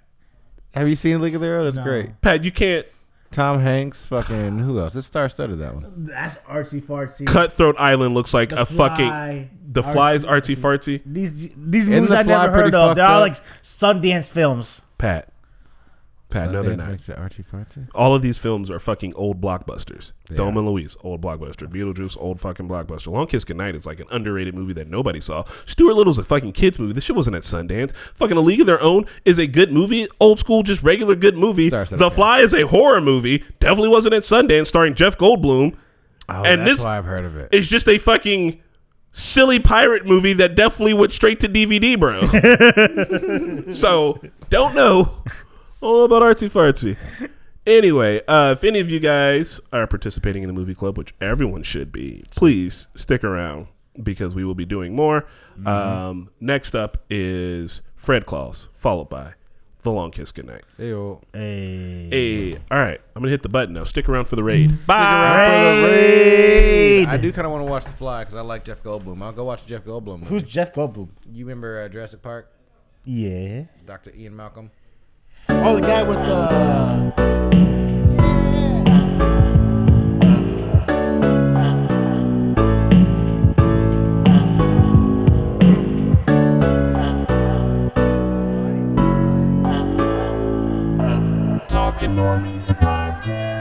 Have you seen League of Their Own? That's No. great. Pat, you can't. Tom Hanks, fucking who else? It's star studded that one. That's artsy fartsy. Cutthroat Island looks like The a fucking. Fly, The Fly's artsy fartsy. These these movies The I Fly never pretty heard of. fucked They're all up? like Sundance films. Pat, Pat, no, they're Sundance not. makes it artsy fartsy. All of these films are fucking old blockbusters. Yeah. Dome and Louise, old blockbuster. Beetlejuice, old fucking blockbuster. Long Kiss Goodnight is like an underrated movie that nobody saw. Stuart Little's a fucking kids movie. This shit wasn't at Sundance. Fucking A League of Their Own is a good movie. Old school, just regular good movie. Stars at The Sundance. Fly is a horror movie. Definitely wasn't at Sundance, starring Jeff Goldblum. Oh, And that's this- why I've heard of it. It's just a fucking silly pirate movie that definitely went straight to DVD, bro. (laughs) so don't know all about artsy fartsy. Anyway, uh, if any of you guys are participating in the movie club, which everyone should be, please stick around because we will be doing more. Um, next up is Fred Claus, followed by The Long Kiss Goodnight. Ew. Hey. Hey, all right, I'm gonna hit the button now. Stick around for the raid. For Bye. the raid. I do kind of want to watch The Fly because I like Jeff Goldblum. I'll go watch Jeff Goldblum. Movie. Who's Jeff Goldblum? you remember uh, Jurassic Park? Yeah. Dr. Ian Malcolm. Oh, the guy with the. Talking Normies podcast.